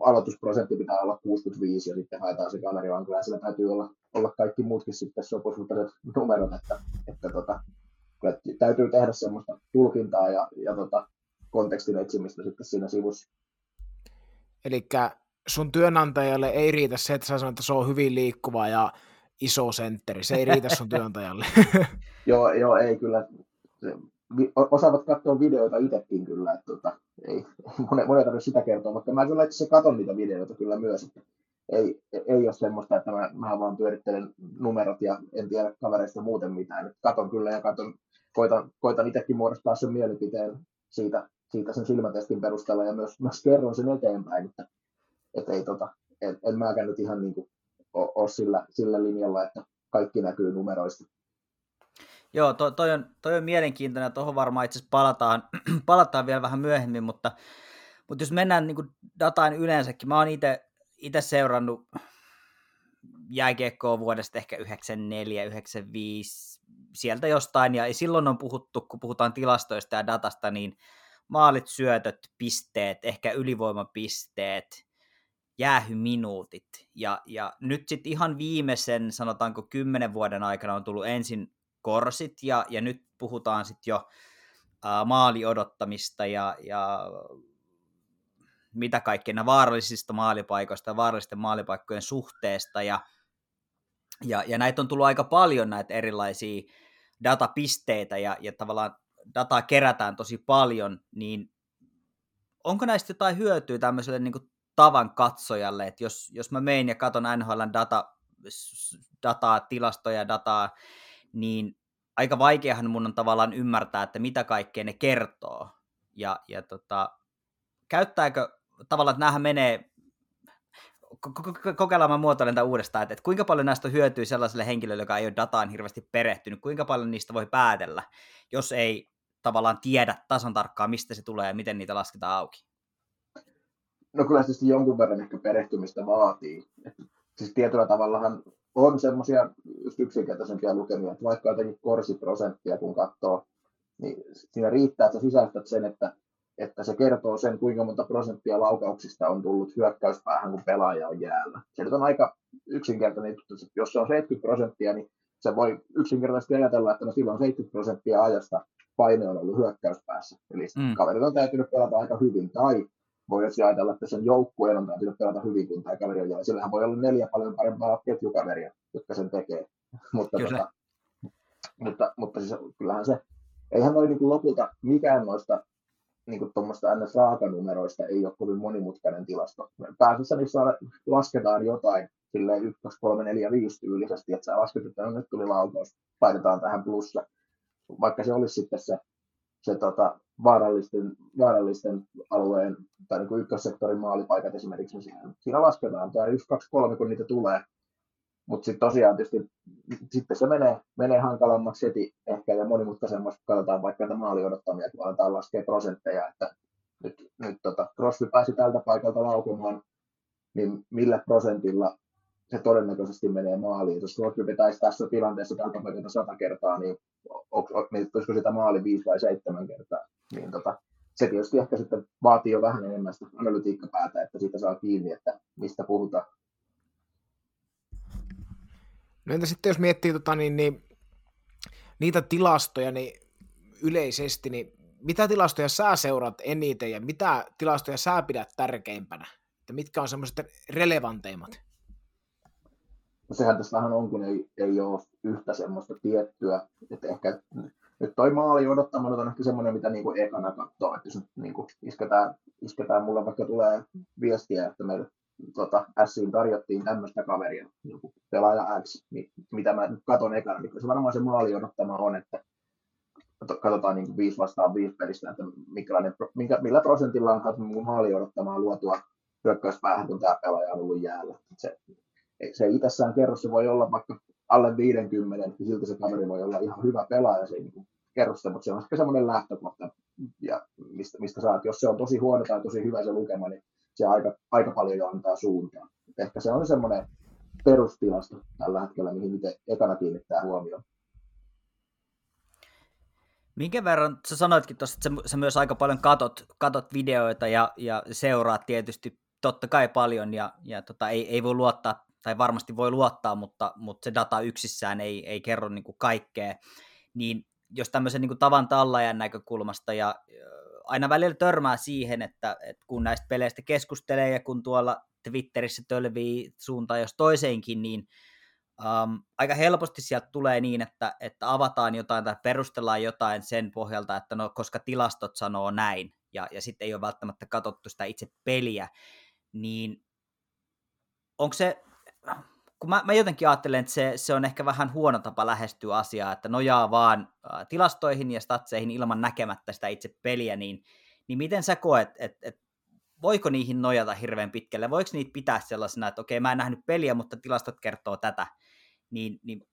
aloitusprosentti pitää olla 65 ja sitten haetaan se kaveri, vaan kyllä sillä täytyy olla, olla kaikki muutkin sitten sopusuhtaiset numerot, että, että tota, kyllä täytyy tehdä semmoista tulkintaa ja, ja tota, kontekstin etsimistä sitten siinä sivussa. Eli sun työnantajalle ei riitä se, että sä sanoit, että se on hyvin liikkuva ja iso sentteri. Se ei riitä sun (laughs) työnantajalle. joo, joo, ei kyllä. Osaavat katsoa videoita itsekin kyllä, että tota, ei, monen, monen tarvitse sitä kertoa, mutta mä kyllä itse katon niitä videoita kyllä myös, että ei, ei ole semmoista, että mä, mä vaan pyörittelen numerot ja en tiedä kavereista muuten mitään. Et katon kyllä ja katon, koitan, koitan itsekin muodostaa sen mielipiteen siitä, siitä sen silmätestin perusteella ja myös, myös kerron sen eteenpäin, että, että ei, tota, en, en mäkään nyt ihan niin kuin ole sillä, sillä linjalla, että kaikki näkyy numeroista. Joo, to, toi, on, toi on mielenkiintoinen, tuohon varmaan itse asiassa palataan, (clears throat) palataan vielä vähän myöhemmin, mutta, mutta jos mennään niin dataan yleensäkin, mä oon itse seurannut jääkiekkoa vuodesta ehkä 94, 95, sieltä jostain, ja silloin on puhuttu, kun puhutaan tilastoista ja datasta, niin maalit, syötöt, pisteet, ehkä ylivoimapisteet, jäähyminuutit, ja, ja nyt sitten ihan viimeisen, sanotaanko kymmenen vuoden aikana on tullut ensin korsit, ja, ja nyt puhutaan sitten jo ää, maali odottamista ja, ja mitä kaikkea vaarallisista maalipaikoista ja vaarallisten maalipaikkojen suhteesta, ja ja, ja näitä on tullut aika paljon näitä erilaisia datapisteitä ja, ja tavallaan dataa kerätään tosi paljon, niin onko näistä jotain hyötyä tämmöiselle niin kuin tavan katsojalle, että jos, jos mä mein ja katon NHLn data, dataa, tilastoja, dataa, niin aika vaikeahan mun on tavallaan ymmärtää, että mitä kaikkea ne kertoo. Ja, ja tota, käyttääkö tavallaan, että näähän menee kokeillaan mä muotoilen tämän uudestaan, että, että kuinka paljon näistä hyötyy sellaiselle henkilölle, joka ei ole dataan hirveästi perehtynyt, kuinka paljon niistä voi päätellä, jos ei tavallaan tiedä tasan tarkkaan, mistä se tulee ja miten niitä lasketaan auki? No kyllä tietysti jonkun verran ehkä perehtymistä vaatii. Siis tietyllä tavallahan on semmoisia just yksinkertaisempia lukemia, että vaikka jotenkin korsiprosenttia kun katsoo, niin siinä riittää, että sä sisäistät sen, että että se kertoo sen, kuinka monta prosenttia laukauksista on tullut hyökkäyspäähän, kun pelaaja on jäällä. Se nyt on aika yksinkertainen, jos se on 70 prosenttia, niin se voi yksinkertaisesti ajatella, että no silloin 70 prosenttia ajasta paine on ollut hyökkäyspäässä. Eli mm. kaverit on täytynyt pelata aika hyvin, tai voi ajatella, että sen joukkueen on täytynyt pelata hyvin, kun tämä kaveri on jäällä. Sillähän voi olla neljä paljon parempaa ketjukaveria, jotka sen tekee. (laughs) mutta, tota, mutta, mutta siis kyllähän se, eihän noin niin lopulta mikään noista niin tuommoista ns. raakanumeroista ei ole kovin monimutkainen tilasto. Pääsessä niissä lasketaan jotain silleen 1, 2, 3, 4, 5 tyylisesti, että sä lasket, että no, nyt tuli laukaus, laitetaan tähän plussa. Vaikka se olisi sitten se, se tota, vaarallisten, vaarallisten alueen tai niin ykkössektorin maalipaikat esimerkiksi, niin siinä, siinä lasketaan tai 1, 2, 3, kun niitä tulee, mutta sitten tosiaan tietysti sitten se menee, menee hankalammaksi heti ehkä ja monimutkaisemmaksi, kun katsotaan vaikka näitä maaliodottamia, kun aletaan laskea prosentteja, että nyt, nyt tota, Crosby pääsi tältä paikalta laukumaan, niin millä prosentilla se todennäköisesti menee maaliin. Jos Crosby pitäisi tässä tilanteessa tältä paikalta sata kertaa, niin olisiko sitä maali viisi vai seitsemän kertaa. Niin tota, se tietysti ehkä sitten vaatii jo vähän enemmän sitä analytiikkapäätä, että siitä saa kiinni, että mistä puhutaan. No entä sitten jos miettii tota, niin, niin, niitä tilastoja niin yleisesti, niin mitä tilastoja sä seuraat eniten ja mitä tilastoja sä pidät tärkeimpänä? Että mitkä on semmoiset relevanteimmat? No sehän tässä vähän on, kun ei, ei ole yhtä semmoista tiettyä, että ehkä nyt toi maali odottaminen on ehkä semmoinen, mitä niinku ekana katsoo, että jos nyt niinku isketään, isketään mulle vaikka tulee viestiä, että meille tota, Siin tarjottiin tämmöistä kaveria, niin pelaaja X, niin mitä mä nyt katon ekana, niin se varmaan se maali odottama on, että katsotaan niin 5 vastaan 5 pelistä, että minkä, millä prosentilla on maali odottamaan luotua hyökkäyspäähän, kun tämä pelaaja on ollut jäällä. Se, se ei itsessään se voi olla vaikka alle 50, niin silti se kaveri voi olla ihan hyvä pelaaja, se niin kerro mutta se on ehkä semmoinen lähtökohta, ja mistä, mistä saat, jos se on tosi huono tai tosi hyvä se lukema, niin se aika, aika paljon jo antaa suuntaan. Ehkä se on semmoinen perustilasto tällä hetkellä, mihin itse ekana kiinnittää huomioon. Minkä verran, sä sanoitkin tuossa, että sä, myös aika paljon katot, katot videoita ja, ja seuraat tietysti totta kai paljon ja, ja tota, ei, ei voi luottaa, tai varmasti voi luottaa, mutta, mutta se data yksissään ei, ei kerro niin kuin kaikkea, niin jos tämmöisen niin kuin tavan tallajan näkökulmasta ja aina välillä törmää siihen, että, että kun näistä peleistä keskustelee ja kun tuolla Twitterissä tölvii suuntaan jos toiseenkin, niin um, aika helposti sieltä tulee niin, että, että avataan jotain tai perustellaan jotain sen pohjalta, että no koska tilastot sanoo näin, ja, ja sitten ei ole välttämättä katsottu sitä itse peliä, niin onko se, kun mä, mä jotenkin ajattelen, että se, se on ehkä vähän huono tapa lähestyä asiaa, että nojaa vaan ä, tilastoihin ja statseihin ilman näkemättä sitä itse peliä, niin, niin miten sä koet, että et, voiko niihin nojata hirveän pitkälle? Voiko niitä pitää sellaisena, että okei, mä en nähnyt peliä, mutta tilastot kertoo tätä, niin, niin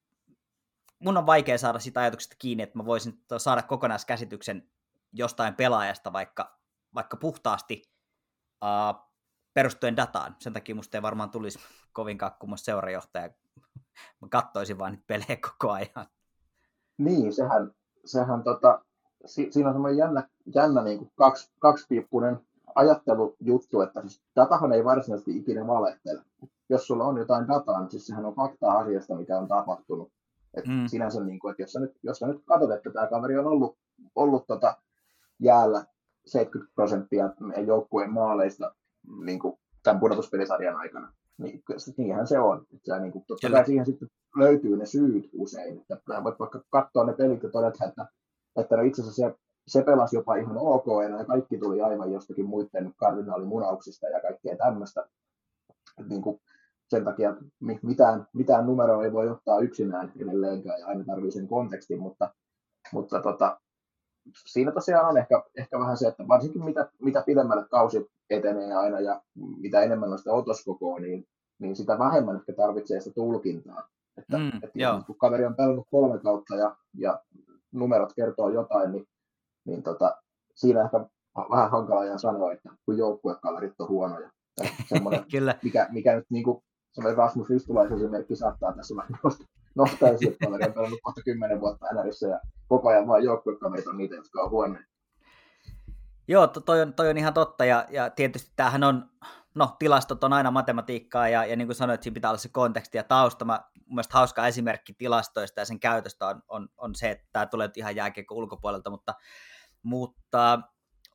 mun on vaikea saada sitä ajatuksesta kiinni, että mä voisin saada kokonaiskäsityksen jostain pelaajasta vaikka, vaikka puhtaasti uh, perustuen dataan. Sen takia musta ei varmaan tulisi kovinkaan kummoista seurajohtaja. Mä kattoisin vaan niitä pelejä koko ajan. Niin, sehän, sehän tota, si, siinä on semmoinen jännä, jännä niin kuin kaksi, kaksipiippunen ajattelujuttu, että siis datahan ei varsinaisesti ikinä valehtele. Jos sulla on jotain dataa, niin siis sehän on faktaa asiasta, mikä on tapahtunut. Et mm. Sinänsä, niin kuin, että jos sä, nyt, jos sä nyt katsot, että tämä kaveri on ollut, ollut tota jäällä 70 prosenttia joukkueen maaleista niin kuin tämän pudotuspelisarjan aikana, niin niinhän se on. Että niin kuin, totta kai siihen sitten löytyy ne syyt usein. Että voit vaikka katsoa ne pelit ja todeta, että, että no itse asiassa se, se pelasi jopa ihan ok, ja kaikki tuli aivan jostakin muiden kardinaalimunauksista ja kaikkea tämmöistä. Niin kuin, sen takia mitään, mitään numeroa ei voi ottaa yksinään edelleenkään ja aina tarvii sen kontekstin, mutta, mutta tota, siinä tosiaan on ehkä, ehkä vähän se, että varsinkin mitä, mitä pidemmälle kausi etenee aina ja mitä enemmän on sitä otoskokoa, niin, niin sitä vähemmän ehkä tarvitsee sitä tulkintaa. Että, mm, että joo. kun kaveri on pelannut kolme kautta ja, ja numerot kertoo jotain, niin, niin tota, siinä ehkä vähän hankala ja sanoa, että kun joukkuekaverit on huonoja. (laughs) Kyllä. Mikä, mikä nyt niin kuin, semmoinen Rasmus Ristulaisen esimerkki saattaa tässä vähän nostaa, nostaa esille, että kaveri on pelannut kohta kymmenen vuotta NRissä ja koko ajan vain joukkuekaverit on niitä, jotka on huonoja. Joo, toi on, toi on ihan totta, ja, ja tietysti tämähän on, no tilastot on aina matematiikkaa, ja, ja niin kuin sanoit, siinä pitää olla se konteksti ja tausta. Mä, mun mielestä hauska esimerkki tilastoista ja sen käytöstä on, on, on se, että tämä tulee ihan jääkiekko ulkopuolelta, mutta, mutta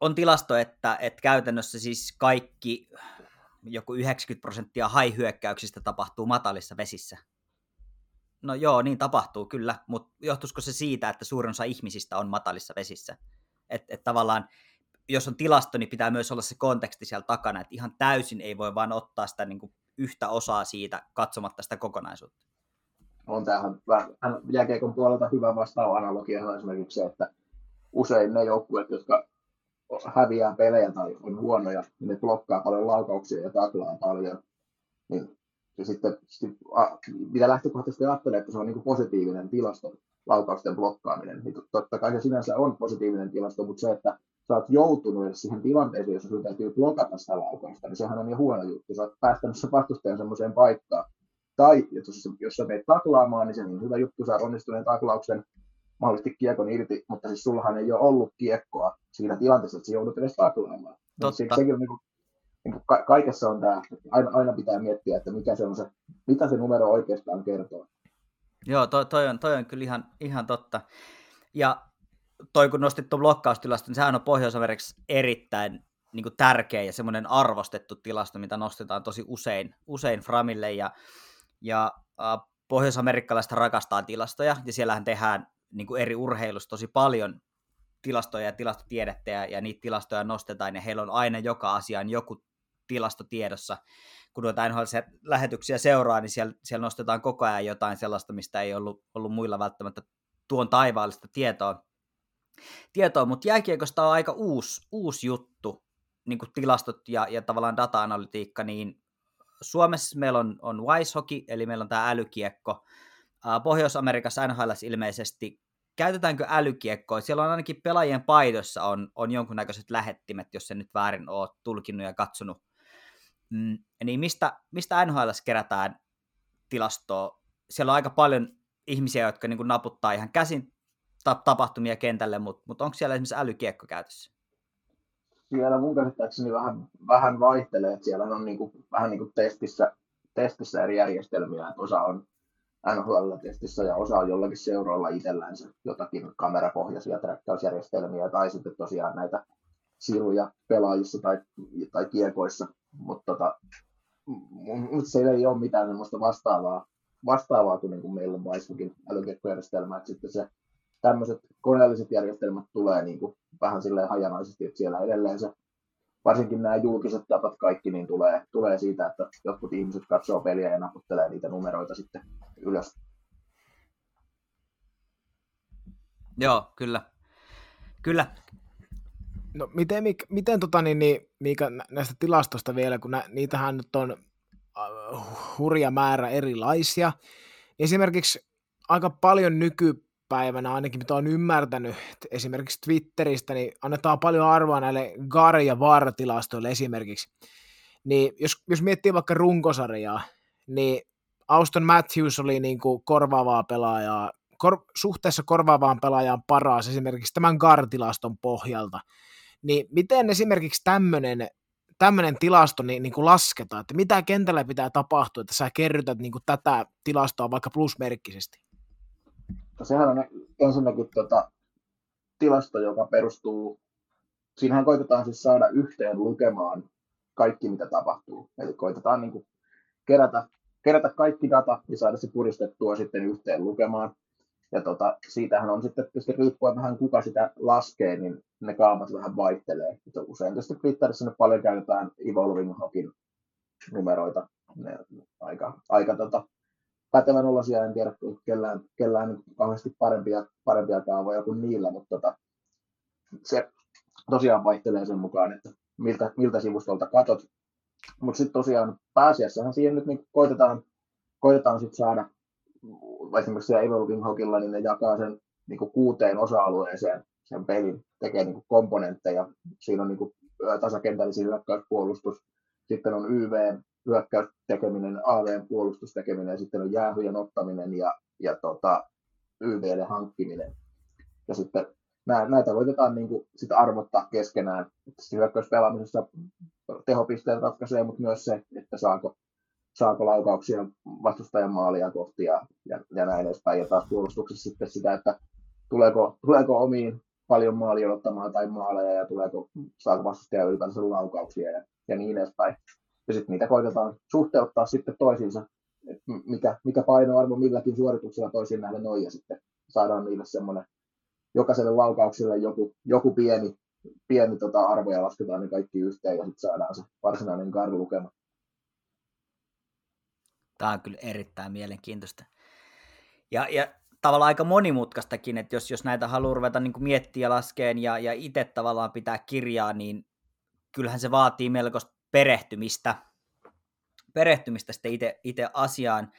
on tilasto, että, että käytännössä siis kaikki joku 90 prosenttia haihyökkäyksistä tapahtuu matalissa vesissä. No joo, niin tapahtuu kyllä, mutta johtuisiko se siitä, että suurin osa ihmisistä on matalissa vesissä? Että et tavallaan, jos on tilasto, niin pitää myös olla se konteksti siellä takana, että ihan täysin ei voi vaan ottaa sitä niin kuin yhtä osaa siitä katsomatta sitä kokonaisuutta. On tähän vähän jääkeikon puolelta hyvä vastaava analogia on esimerkiksi se, että usein ne joukkueet, jotka häviää pelejä tai on huonoja, niin ne blokkaa paljon laukauksia ja taklaa paljon. Niin, ja sitten, sitten a, mitä lähtökohtaisesti ajattelee, että se on niin positiivinen tilasto, laukausten blokkaaminen, niin totta kai se sinänsä on positiivinen tilasto, mutta se, että sä oot joutunut edes siihen tilanteeseen, jossa sun täytyy blokata sitä laukausta, niin sehän on jo huono juttu. Sä oot päästänyt sen vastustajan semmoiseen paikkaan. Tai jos, jos sä meet taklaamaan, niin se on hyvä juttu, sä onnistuneen taklauksen, mahdollisesti kiekon irti, mutta siis sullahan ei ole ollut kiekkoa siinä tilanteessa, että sä joudut edes taklaamaan. Totta. Se, sekin on niin kuin, niin kuin ka- kaikessa on tämä, aina, aina pitää miettiä, että mikä se on se, mitä se numero oikeastaan kertoo. Joo, toi, toi, on, toi on kyllä ihan, ihan totta. Ja toi kun nostit tuon blokkaustilaston, niin sehän on Pohjois-Amerikassa erittäin niin kuin tärkeä ja semmoinen arvostettu tilasto, mitä nostetaan tosi usein, usein Framille. Ja, ja pohjois-amerikkalaiset rakastaa tilastoja, ja siellähän tehdään niin kuin eri urheilussa tosi paljon tilastoja ja tilastotiedettä ja, ja niitä tilastoja nostetaan ja heillä on aina joka asiaan joku tilastotiedossa. Kun noita NHL-lähetyksiä seuraa, niin siellä, siellä nostetaan koko ajan jotain sellaista, mistä ei ollut, ollut muilla välttämättä tuon taivaallista tietoa. Tietoa mutta jääkiekosta on aika uusi, uusi juttu, niin kuin tilastot ja, ja tavallaan data-analytiikka, niin Suomessa meillä on, on Wise Hockey, eli meillä on tämä älykiekko, Pohjois-Amerikassa NHL ilmeisesti käytetäänkö älykiekkoa? Siellä on ainakin pelaajien paidossa on, on jonkunnäköiset lähettimet, jos se nyt väärin ole tulkinnut ja katsonut. Mm, niin mistä, mistä NHL kerätään tilastoa? Siellä on aika paljon ihmisiä, jotka niin naputtaa ihan käsin tapahtumia kentälle, mutta, mutta onko siellä esimerkiksi älykiekko käytössä? Siellä mun käsittääkseni vähän, vähän vaihtelee, että siellä on niin kuin, vähän niin kuin testissä, testissä eri järjestelmiä, että osa on NHL-testissä ja osa on jollakin seuralla itsellänsä jotakin kamerapohjaisia träkkäysjärjestelmiä tai sitten tosiaan näitä siruja pelaajissa tai, tai kiekoissa, mutta tota, mutta se ei ole mitään vastaavaa, vastaavaa kuin, niin kuin meillä on Weisbukin älykiekkojärjestelmä, että sitten se tämmöiset koneelliset järjestelmät tulee niin kuin vähän silleen hajanaisesti, että siellä edelleen se varsinkin nämä julkiset tapat kaikki, niin tulee, tulee siitä, että jotkut ihmiset katsoo peliä ja naputtelee niitä numeroita sitten ylös. Joo, kyllä. Kyllä. No miten, miten tota, niin, niin, Miika, näistä tilastosta vielä, kun nä, niitähän nyt on uh, hurja määrä erilaisia. Esimerkiksi aika paljon nykypäivänä, ainakin mitä olen ymmärtänyt esimerkiksi Twitteristä, niin annetaan paljon arvoa näille GAR- ja VAR-tilastoille esimerkiksi. Niin jos, jos miettii vaikka runkosarjaa, niin Auston Matthews oli niin kuin korvaavaa pelaajaa, kor, suhteessa korvaavaan pelaajaan paras esimerkiksi tämän GAR-tilaston pohjalta. Niin miten esimerkiksi tämmöinen tämmöinen tilasto niin, niin kuin lasketaan, että mitä kentällä pitää tapahtua, että sä kerrytät niin kuin tätä tilastoa vaikka plusmerkkisesti? No sehän on ensinnäkin tota, tilasto, joka perustuu, siinähän koitetaan siis saada yhteen lukemaan kaikki, mitä tapahtuu. Eli koitetaan niin kuin kerätä, kerätä kaikki data ja saada se puristettua sitten yhteen lukemaan. Ja tota, siitähän on sitten tietysti riippuen vähän kuka sitä laskee, niin ne kaamat vähän vaihtelee. Että usein tietysti Twitterissä nyt paljon käytetään Evolving Hawkin numeroita. Ne aika, aika tota, pätevän olosia, en tiedä kellään, kellään niin kauheasti parempia, parempia kaavoja kuin niillä, mutta tota, se tosiaan vaihtelee sen mukaan, että miltä, miltä sivustolta katot. Mutta sitten tosiaan pääasiassahan siihen nyt niin koitetaan, koitetaan sit saada esimerkiksi siellä Hawkilla, niin ne jakaa sen niin kuuteen osa-alueeseen sen pelin, tekee niin komponentteja. Siinä on niin tasakentällisiä hyökkäyspuolustus, sitten on YV, hyökkäystekeminen, AV puolustustekeminen, ja sitten on jäähyjen ottaminen ja, ja tota, YVden hankkiminen. Ja sitten näitä voitetaan niin kuin, sitä arvottaa keskenään. Hyökkäyspelaamisessa tehopisteet ratkaisee, mutta myös se, että saako saako laukauksia vastustajan maalia kohti ja, ja, ja näin edespäin. Ja taas puolustuksessa sitten sitä, että tuleeko, tuleeko omiin paljon maalia ottamaan tai maaleja ja tuleeko, saako vastustaja ylipäänsä laukauksia ja, ja niin edespäin. Ja sitten niitä koitetaan suhteuttaa sitten toisiinsa, että mikä, mikä painoarvo milläkin suorituksella toisiin nähden on ja sitten saadaan niille semmoinen jokaiselle laukaukselle joku, joku pieni, pieni tota arvo ja lasketaan ne kaikki yhteen ja sitten saadaan se varsinainen karlukema. Tämä on kyllä erittäin mielenkiintoista. Ja, ja tavallaan aika monimutkaistakin, että jos, jos näitä haluaa ruveta niin miettiä ja laskeen ja, ja itse tavallaan pitää kirjaa, niin kyllähän se vaatii melkoista perehtymistä, perehtymistä sitten itse, itse asiaan.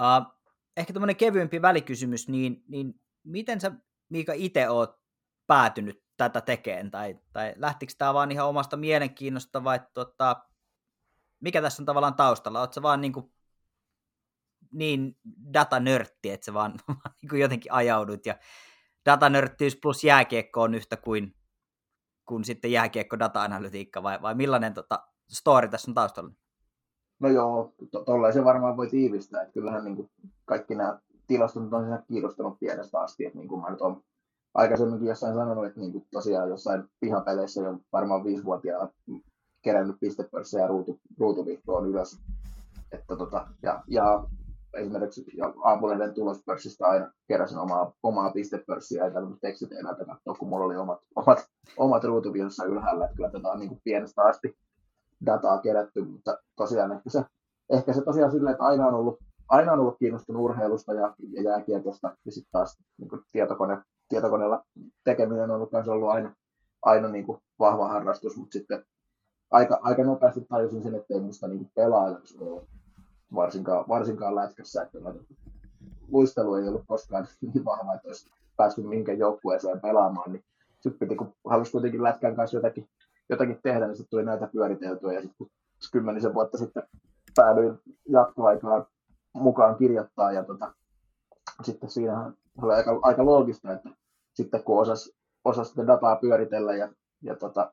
Uh, ehkä tämmöinen kevyempi välikysymys, niin, niin miten sä Miika itse oot päätynyt tätä tekemään, tai, tai lähtikö tämä vaan ihan omasta mielenkiinnosta, vai tota, mikä tässä on tavallaan taustalla? Oletko vaan niin niin datanörtti, että sä vaan, (laughs) vaan niin kuin jotenkin ajaudut ja datanörttiys plus jääkiekko on yhtä kuin, kuin sitten jääkiekko data-analytiikka vai, vai millainen tota, story tässä on taustalla? No joo, to- tolleen se varmaan voi tiivistää, että kyllähän niin kuin kaikki nämä tilastot on siinä pienestä asti, että niin kuin mä nyt olen aikaisemminkin jossain sanonut, että niin kuin tosiaan jossain pihapeleissä jo varmaan viisivuotiaana kerännyt pistepörssejä ruutu, ruutuvihkoon ylös. Että tota, ja, ja esimerkiksi aamulehden tulospörssistä aina keräsin omaa, omaa pistepörssiä, ei tarvinnut tekstiteemältä katsoa, kun mulla oli omat, omat, omat ylhäällä, että kyllä tätä on niin kuin pienestä asti dataa kerätty, mutta tosiaan ehkä se, ehkä se tosiaan silleen, että aina on ollut, aina on ollut kiinnostunut urheilusta ja, ja jääkiekosta, ja sitten taas niin kuin tietokone, tietokoneella tekeminen on ollut, ollut aina, aina niin kuin vahva harrastus, mutta sitten aika, aika nopeasti tajusin sen, että ei musta niin pelaajaksi ole varsinkaan, varsinkaan lätkässä, että luistelu ei ollut koskaan (laughs) niin vahva, että olisi päässyt mihinkään joukkueeseen pelaamaan, niin sitten piti, kun halusi kuitenkin lätkän kanssa jotakin, jotakin tehdä, niin sitten tuli näitä pyöriteltyä, ja sitten kymmenisen vuotta sitten päädyin jatkoaikaan mukaan kirjoittaa, ja tota, sitten siinä oli aika, aika loogista, että sitten kun osasi, osasi sitä dataa pyöritellä ja, ja tota,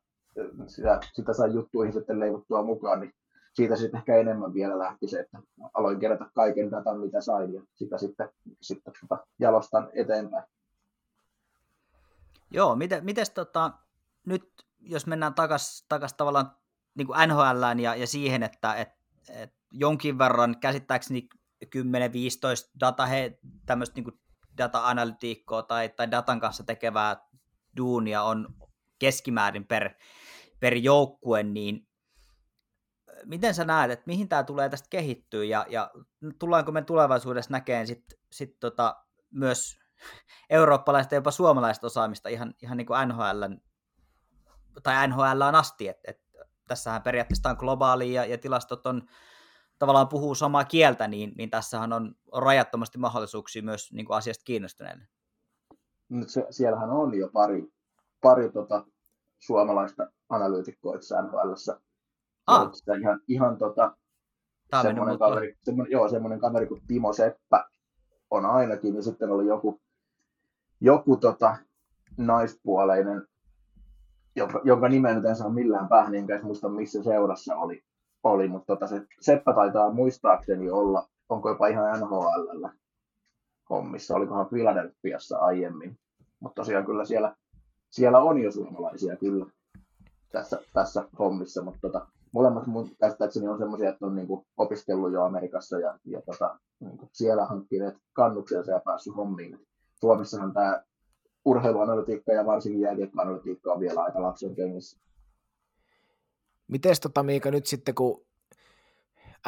sitä, sitä sai juttuihin sitten leivottua mukaan, niin siitä sitten ehkä enemmän vielä lähti se, että aloin kerätä kaiken datan, mitä sain, ja sitä sitten, sitten tota, jalostan eteenpäin. Joo, miten, mites tota, nyt jos mennään takaisin takas tavallaan niin kuin ja, ja siihen, että et, et jonkin verran käsittääkseni 10-15 data, he, tämmöistä niin data-analytiikkoa tai, tai datan kanssa tekevää duunia on keskimäärin per, per joukkue, niin miten sä näet, että mihin tämä tulee tästä kehittyä ja, ja tullaanko me tulevaisuudessa näkemään sit, sit tota, myös eurooppalaista ja jopa suomalaista osaamista ihan, ihan niin kuin NHLn tai NHL on asti, että et, tässähän periaatteessa on globaali ja, ja tilastot on tavallaan puhuu samaa kieltä, niin, niin tässähän on, rajattomasti mahdollisuuksia myös niin kuin asiasta kiinnostuneille. Nyt se, siellähän on jo pari, pari tota, suomalaista analyytikkoa itse NHLssä. Ah. Ihan, ihan tota, semmoinen kaveri, semmoinen, joo, semmoinen kaveri kuin Timo Seppä on ainakin, ja sitten oli joku, joku tota, naispuoleinen, jonka, jonka nimeä nyt en saa millään päähän, enkä muista missä seurassa oli, oli mutta tota, se Seppä taitaa muistaakseni olla, onko jopa ihan NHL hommissa, olikohan Philadelphiassa aiemmin, mutta tosiaan kyllä siellä, siellä on jo suomalaisia kyllä tässä, tässä hommissa, mutta tota, molemmat mun käsittääkseni on semmoisia, että on niinku opiskellut jo Amerikassa ja, ja tota, niinku siellä hankkineet kannuksensa ja päässyt hommiin. Suomessahan tämä urheiluanalytiikka ja varsinkin jääkiekkoanalytiikka on vielä aika lapsen kengissä. Miten tota Miika nyt sitten, kun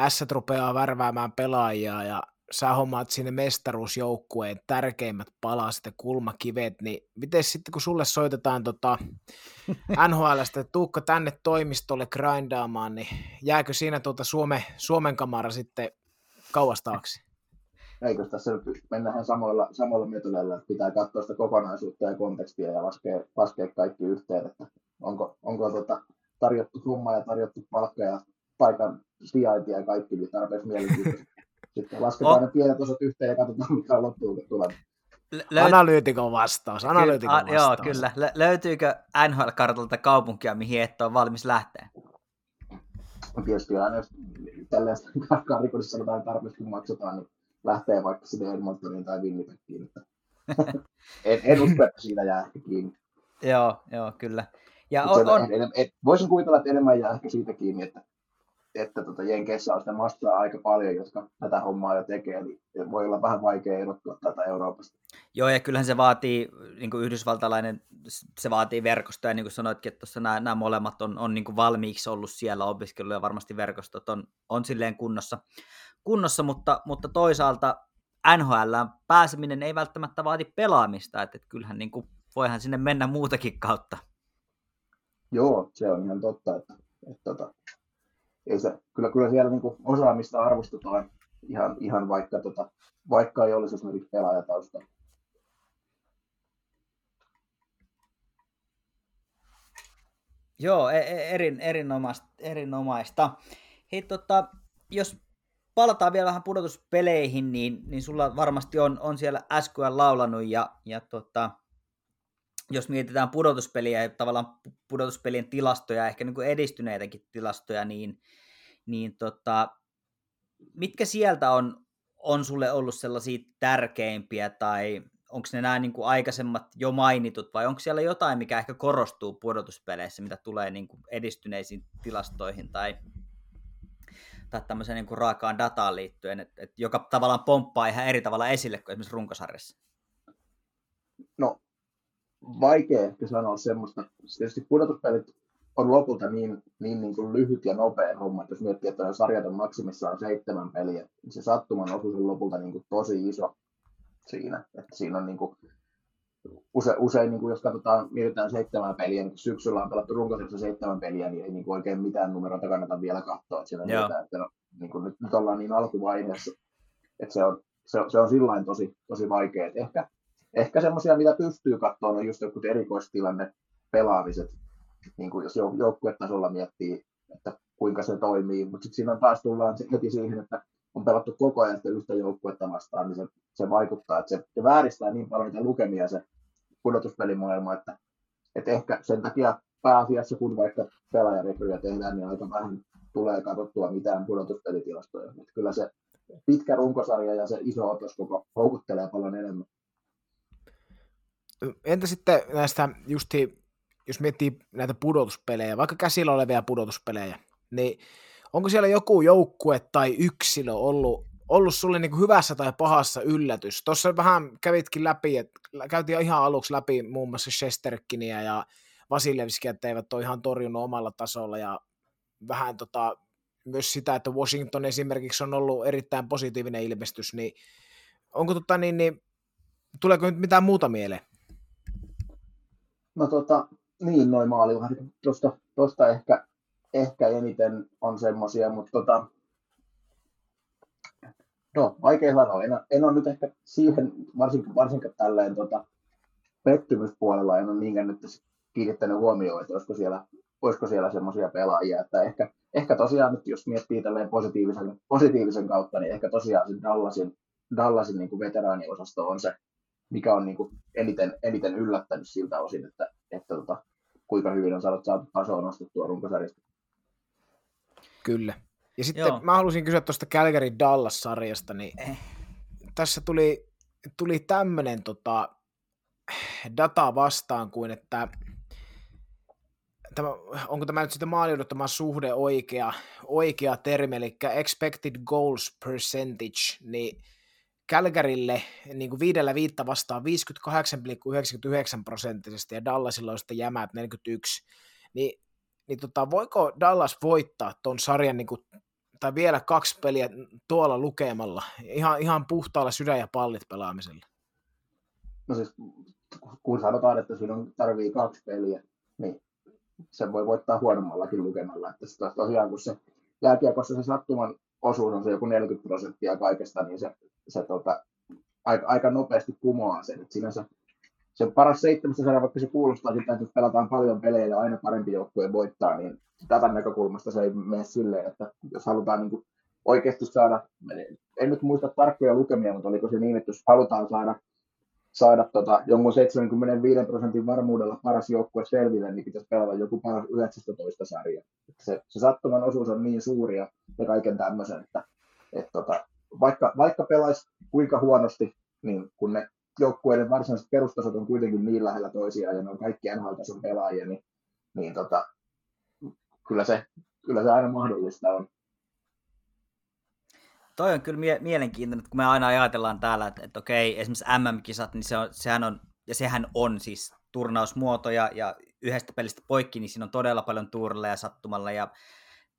S rupeaa värväämään pelaajia ja sä hommaat sinne mestaruusjoukkueen tärkeimmät palaset ja kulmakivet, niin miten sitten kun sulle soitetaan tota (laughs) NHLstä, että tuukko tänne toimistolle grindaamaan, niin jääkö siinä tuota Suome, Suomen kamara sitten kauas taakse? Eikö tässä nyt mennään samoilla, samoilla metodeilla, että pitää katsoa sitä kokonaisuutta ja kontekstia ja laskea, laskea kaikki yhteen, että onko, onko tota, tarjottu summa ja tarjottu palkka ja paikan sijaintia ja kaikki niin tarpeeksi mielenkiintoista (laughs) sitten lasketaan oh. ne pienet osat yhteen ja katsotaan, mikä on loppuun tuleva. Löyt... Analyytikon vastaus, analyytikon vastaus. Joo, kyllä. Lö- löytyykö NHL-kartalta kaupunkia, mihin et ole valmis lähteä? No tietysti aina, jos tällaista (laughs) karrikodissa sanotaan tarpeeksi, kun maksetaan, niin lähtee vaikka sinne Edmontoniin tai Winnipegiin. (laughs) en, en usko, että siinä jää ehkä kiinni. joo, joo, kyllä. Ja on, on... En, en, en, voisin kuvitella, että enemmän jää ehkä siitä kiinni, että että tota, Jenkeissä on sitä massaa aika paljon, jotka tätä hommaa jo tekee, eli voi olla vähän vaikea erottua tätä Euroopasta. Joo, ja kyllähän se vaatii, niin kuin yhdysvaltalainen, se vaatii verkostoa, ja niin kuin sanoitkin, että tuossa nämä, nämä molemmat on, on niin kuin valmiiksi ollut siellä opiskellut, ja varmasti verkostot on, on silleen kunnossa, kunnossa mutta, mutta toisaalta NHL pääseminen ei välttämättä vaati pelaamista, että, että kyllähän niin kuin, voihan sinne mennä muutakin kautta. Joo, se on ihan totta, että, että, että tota, ei se, kyllä, kyllä siellä niin osaamista arvostetaan ihan, ihan vaikka, tota, vaikka ei olisi esimerkiksi pelaajatausta. Joo, e, e, erin, erinomaista, erinomaista. Hei, tota, jos palataan vielä vähän pudotuspeleihin, niin, niin sulla varmasti on, on siellä SQL laulanut ja, ja tota, jos mietitään pudotuspeliä ja tavallaan pudotuspelien tilastoja, ehkä niin kuin edistyneitäkin tilastoja, niin, niin tota, mitkä sieltä on, on sulle ollut sellaisia tärkeimpiä tai onko ne nämä niin kuin aikaisemmat jo mainitut vai onko siellä jotain, mikä ehkä korostuu pudotuspeleissä, mitä tulee niin kuin edistyneisiin tilastoihin tai, tai tämmöiseen niin kuin raakaan dataan liittyen, että, että joka tavallaan pomppaa ihan eri tavalla esille kuin esimerkiksi runkosarjassa? No vaikea ehkä sanoa semmoista. Tietysti pudotuspelit on lopulta niin, niin, niin kuin lyhyt ja nopea homma, että jos miettii, että sarjat on maksimissaan seitsemän peliä, niin se sattuman osuus on lopulta niin kuin tosi iso siinä. Että siinä on niin kuin, use, usein, niin kuin jos katsotaan, mietitään seitsemän peliä, niin syksyllä on pelattu runkosarjassa seitsemän peliä, niin ei niin kuin oikein mitään numeroita kannata vielä katsoa. Että siellä mietitään, että no, niin kuin nyt, nyt ollaan niin alkuvaiheessa, että se on, se, se on sillä tosi, tosi vaikea. Että ehkä ehkä semmoisia, mitä pystyy katsoa, on just joku erikoistilanne pelaamiset, niin kuin jos joukkuetasolla miettii, että kuinka se toimii, mutta sitten siinä on taas tullaan heti siihen, että on pelattu koko ajan sitä yhtä joukkuetta vastaan, niin se, se vaikuttaa, että se, se vääristää niin paljon niitä lukemia se pudotuspelimaailma, että, että ehkä sen takia pääasiassa, kun vaikka pelaajarekryjä tehdään, niin aika vähän tulee katsottua mitään pudotuspelitilastoja. Että kyllä se pitkä runkosarja ja se iso otos koko houkuttelee paljon enemmän. Entä sitten näistä justi, jos miettii näitä pudotuspelejä, vaikka käsillä olevia pudotuspelejä, niin onko siellä joku joukkue tai yksilö ollut, ollut sulle niin kuin hyvässä tai pahassa yllätys? Tuossa vähän kävitkin läpi, että käytiin ihan aluksi läpi muun muassa Shesterkinia ja Vasilevskia, että eivät ole ihan torjunut omalla tasolla ja vähän tota, myös sitä, että Washington esimerkiksi on ollut erittäin positiivinen ilmestys, niin onko tota niin, niin tuleeko nyt mitään muuta mieleen? No tota, niin, noin maalivahdit. Tuosta, tuosta ehkä, ehkä eniten on semmoisia, mutta tota, no, vaikea sanoa. En, en ole nyt ehkä siihen, varsinkin, varsinkin tälleen tota, pettymyspuolella, en ole niinkään nyt kiinnittänyt huomioon, että olisiko siellä, olisiko siellä semmoisia pelaajia, että ehkä, ehkä tosiaan nyt jos miettii tälleen positiivisen, positiivisen kautta, niin ehkä tosiaan se Dallasin, Dallasin niin kuin veteraaniosasto on se, mikä on niin kuin eniten, eniten yllättänyt siltä osin, että, että tota, kuinka hyvin on saatu, saatu tasoa nostettua runkosarjasta. Kyllä. Ja sitten Joo. mä halusin kysyä tuosta Calgary Dallas-sarjasta, niin eh. tässä tuli, tuli tämmöinen tota, data vastaan kuin, että tämä, onko tämä nyt sitten maalin suhde oikea, oikea termi, eli expected goals percentage, niin Kälkärille niin kuin viidellä viitta vastaan 58,99 prosenttisesti ja Dallasilla on sitten jämät 41. Niin, niin tota, voiko Dallas voittaa tuon sarjan niin kuin, tai vielä kaksi peliä tuolla lukemalla, ihan, ihan puhtaalla sydän ja pallit pelaamisella? No siis, kun sanotaan, että siinä on, tarvii kaksi peliä, niin se voi voittaa huonommallakin lukemalla. Että tosiaan, kun se jääkiekossa se sattuman osuus on se joku 40 prosenttia kaikesta, niin se se tota, aika, aika nopeasti kumoaa sen. Et sinänsä se paras seitsemästä saada, vaikka se kuulostaa sitä, että pelataan paljon pelejä ja aina parempi joukkue voittaa, niin tätä näkökulmasta se ei mene silleen, että jos halutaan niin kuin oikeasti saada, en nyt muista tarkkoja lukemia, mutta oliko se niin, että jos halutaan saada, saada tota, jonkun 75 prosentin varmuudella paras joukkue selville, niin pitäisi pelata joku paras 19 sarja. Se, se sattuman osuus on niin suuri ja, ja kaiken tämmöisen, että, että tota, vaikka, vaikka pelaisi kuinka huonosti, niin kun ne joukkueiden varsinaiset perustasot on kuitenkin niin lähellä toisiaan ja ne on kaikki nhl pelaajia, niin, niin tota, kyllä, se, kyllä se aina mahdollista on. Toi on kyllä mie- mielenkiintoinen, kun me aina ajatellaan täällä, että, että okei, esimerkiksi MM-kisat, niin se on, sehän on, ja sehän on siis turnausmuoto, ja, ja yhdestä pelistä poikki, niin siinä on todella paljon turleja sattumalla, ja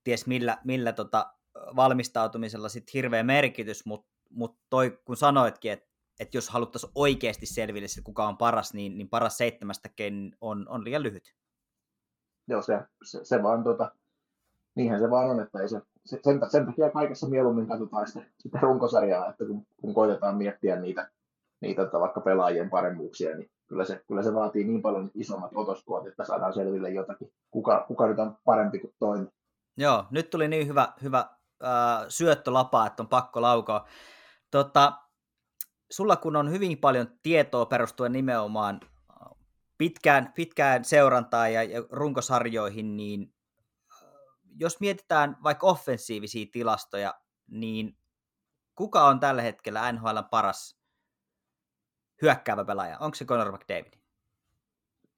ties millä, millä tota, valmistautumisella sit hirveä merkitys, mutta mut toi, kun sanoitkin, että et jos haluttaisiin oikeasti selville, että kuka on paras, niin, niin paras seitsemästäkin on, on liian lyhyt. Joo, se, se, se vaan, tota, niinhän se vaan on, että ei se, se sen, sen takia kaikessa mieluummin katsotaan sitä, sitä runkosarjaa, että kun, kun koitetaan miettiä niitä, niitä että vaikka pelaajien paremmuuksia, niin kyllä se, kyllä se vaatii niin paljon isommat otoskoot, että saadaan selville jotakin, kuka, kuka nyt on parempi kuin toinen. Joo, nyt tuli niin hyvä, hyvä äh, syöttölapa, että on pakko laukoa. Tota, sulla kun on hyvin paljon tietoa perustuen nimenomaan pitkään, pitkään seurantaan ja, ja runkosarjoihin, niin äh, jos mietitään vaikka offensiivisia tilastoja, niin kuka on tällä hetkellä NHL paras hyökkäävä pelaaja? Onko se Conor McDavid?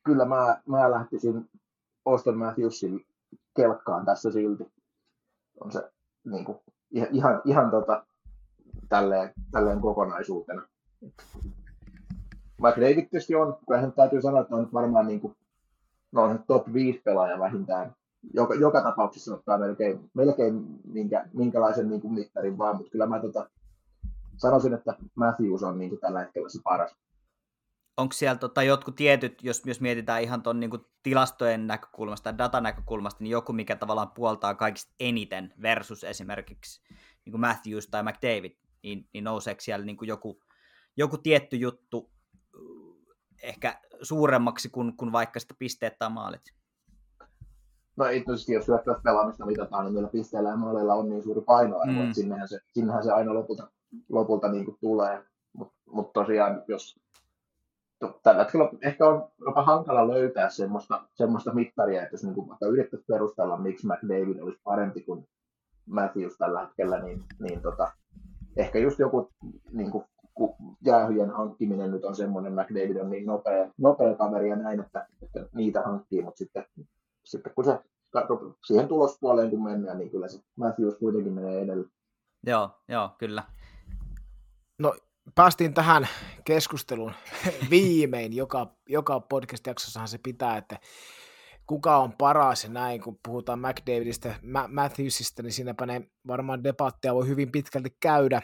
Kyllä mä, mä lähtisin Austin Matthewsin kelkkaan tässä silti. On se niin kuin, ihan, ihan tota, tälleen, tälleen kokonaisuutena. Vaikka David tietysti on, kun täytyy sanoa, että on varmaan niin kuin, no on top 5 pelaaja vähintään. Joka, joka tapauksessa ottaa melkein, melkein minkä, minkälaisen niin kuin mittarin vaan, mutta kyllä mä tota, sanoisin, että Matthews on niin kuin tällä hetkellä se paras onko siellä tota, jotkut tietyt, jos, jos mietitään ihan tuon niin tilastojen näkökulmasta ja datan näkökulmasta, niin joku, mikä tavallaan puoltaa kaikista eniten versus esimerkiksi niin kuin Matthews tai McDavid, niin, niin nouseeko siellä niin kuin joku, joku tietty juttu ehkä suuremmaksi kuin, kuin vaikka sitä pisteet tai maalit? No tietysti, jos pelaamista mitataan, niin meillä pisteillä ja maaleilla on niin suuri painoarvo, mm. että sinnehän se, sinnehän se aina lopulta, lopulta niin kuin tulee. Mutta mut tosiaan, jos tällä hetkellä ehkä on jopa hankala löytää semmoista, semmoista mittaria, että jos niin vaikka yrittäisi perustella, miksi McDavid olisi parempi kuin Matthews tällä hetkellä, niin, niin tota, ehkä just joku niin kuin, jäähyjen hankkiminen nyt on semmoinen, McDavid on niin nopea, nopea kaveri ja näin, että, että niitä hankkii, mutta sitten, sitten kun se siihen tulospuoleen kun mennään, niin kyllä se Matthews kuitenkin menee edelle. Joo, joo, kyllä. No päästiin tähän keskusteluun (laughs) viimein. Joka, joka podcast-jaksossahan se pitää, että kuka on paras ja näin, kun puhutaan McDavidistä, Matthewsista, niin siinäpä ne varmaan debatteja voi hyvin pitkälti käydä.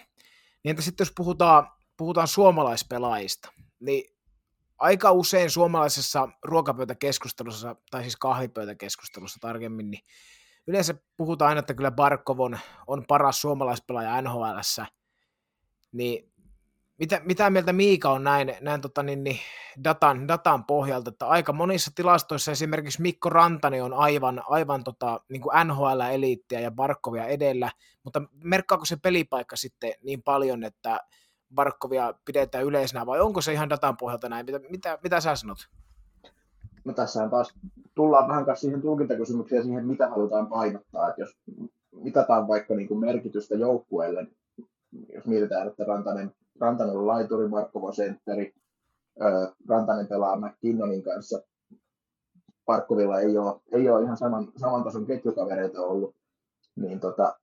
Niin entä sitten jos puhutaan, puhutaan suomalaispelaajista, niin aika usein suomalaisessa ruokapöytäkeskustelussa, tai siis kahvipöytäkeskustelussa tarkemmin, niin yleensä puhutaan aina, että kyllä Barkov on, on paras suomalaispelaaja NHLssä, niin mitä, mitä mieltä Miika on näin, näin tota, niin, niin, datan, datan pohjalta, että aika monissa tilastoissa esimerkiksi Mikko Rantani on aivan, aivan tota, niin kuin NHL-eliittiä ja Barkovia edellä, mutta merkkaako se pelipaikka sitten niin paljon, että Barkovia pidetään yleisenä, vai onko se ihan datan pohjalta näin? Mitä, mitä, mitä sä sanot? No tässähän taas tullaan vähän kanssa siihen tulkintakysymykseen siihen, mitä halutaan painottaa. Että jos mitataan vaikka niin kuin merkitystä joukkueelle, jos mietitään, että Rantanen Rantanen on laituri, Markova sentteri, Rantanen pelaa McKinnonin kanssa. Parkkovilla ei ole, ei ole ihan saman, saman tason ketjukavereita ollut, niin tota,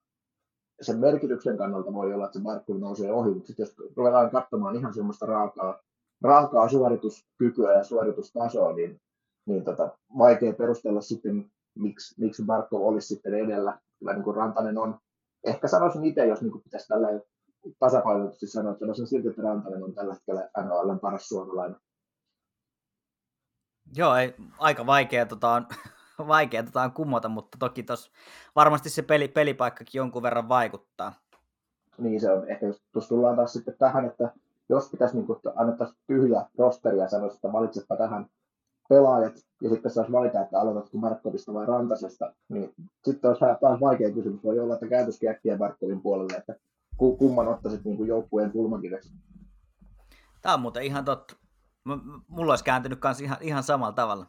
sen merkityksen kannalta voi olla, että se Barkov nousee ohi, mutta jos ruvetaan katsomaan ihan semmoista raakaa, raakaa suorituskykyä ja suoritustasoa, niin, niin tota, vaikea perustella sitten, miksi, miksi Barkov olisi sitten edellä. Kyllä niin kuin Rantanen on, ehkä sanoisin itse, jos niin kuin pitäisi tällä tasapainoisesti sanoa, että se silti, että Rantanen on tällä hetkellä NHL paras suomalainen. Joo, ei, aika vaikea, tota, on, (laughs) vaikea tota on kumota, mutta toki tos, varmasti se peli, pelipaikkakin jonkun verran vaikuttaa. Niin se on. Ehkä tuossa tullaan taas sitten tähän, että jos pitäisi niin annettaisiin tyhjä rosteri ja sanoisi, että valitsepa tähän pelaajat, ja sitten saisi valita, että aloitatko Markkovista vai Rantasesta, niin sitten olisi taas vaikea kysymys. Voi olla, että käytöskin äkkiä Markkovin puolelle, että kumman ottaisit niin kuin joukkueen kulmakiveksi? Tämä on muuten ihan totta. M- mulla olisi kääntynyt kanssa ihan, ihan samalla tavalla.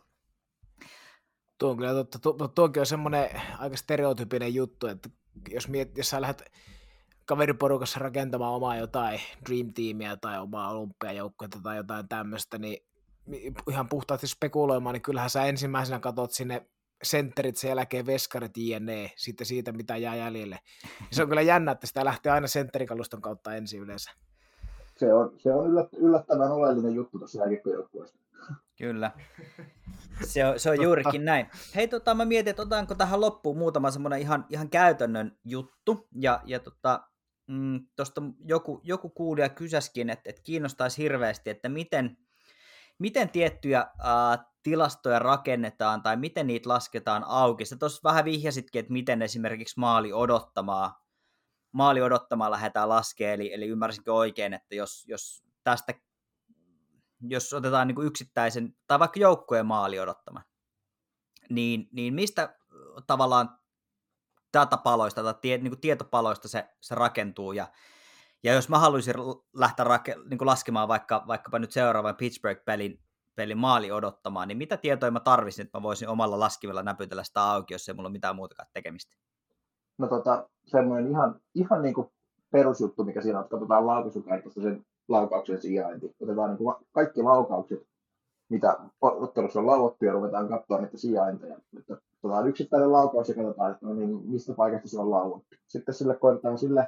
Tuo on kyllä totta. Tuo, tuokin on semmoinen aika stereotypinen juttu, että jos, miet, jos sä lähdet kaveriporukassa rakentamaan omaa jotain Dream Teamia tai omaa olympiajoukkuetta tai jotain tämmöistä, niin ihan puhtaasti spekuloimaan, niin kyllähän sä ensimmäisenä katsot sinne sentterit, sen jälkeen veskarit, jne, sitten siitä, mitä jää jäljelle. Ja se on kyllä jännä, että sitä lähtee aina sentterikaluston kautta ensin yleensä. Se on, se on yllättävän oleellinen juttu tuossa jääkiekkojoukkueessa. Kyllä. Se on, se on juurikin näin. Hei, tota, mä mietin, että otanko tähän loppuun muutama semmoinen ihan, ihan käytännön juttu. Ja, ja tota, mm, tuosta joku, joku kuulija kysäskin, että, että kiinnostaisi hirveästi, että miten, miten tiettyjä äh, tilastoja rakennetaan tai miten niitä lasketaan auki. Sä tuossa vähän vihjasitkin, että miten esimerkiksi maali odottamaa, maali odottamaa lähdetään laskemaan, eli, eli ymmärsinkö oikein, että jos, jos tästä jos otetaan niin kuin yksittäisen, tai vaikka joukkueen maali odottama, niin, niin mistä tavallaan datapaloista tai tie, niin kuin tietopaloista se, se rakentuu, ja, ja jos mä haluaisin lähteä rake, niin kuin laskemaan vaikka, vaikkapa nyt seuraavan Pittsburgh-pelin pelin maali odottamaan, niin mitä tietoja mä tarvisin, että mä voisin omalla laskimella näpytellä sitä auki, jos ei mulla ole mitään muutakaan tekemistä? No tota, semmoinen ihan, ihan niin kuin perusjuttu, mikä siinä on, että katsotaan laukaisukartasta sen laukauksen sijainti. Otetaan niin kuin kaikki laukaukset, mitä ottelussa on lauottu ja ruvetaan katsoa niitä sijainteja. Että otetaan yksittäinen laukaus ja katsotaan, että no niin, mistä paikasta se on lauottu. Sitten sille koitetaan sille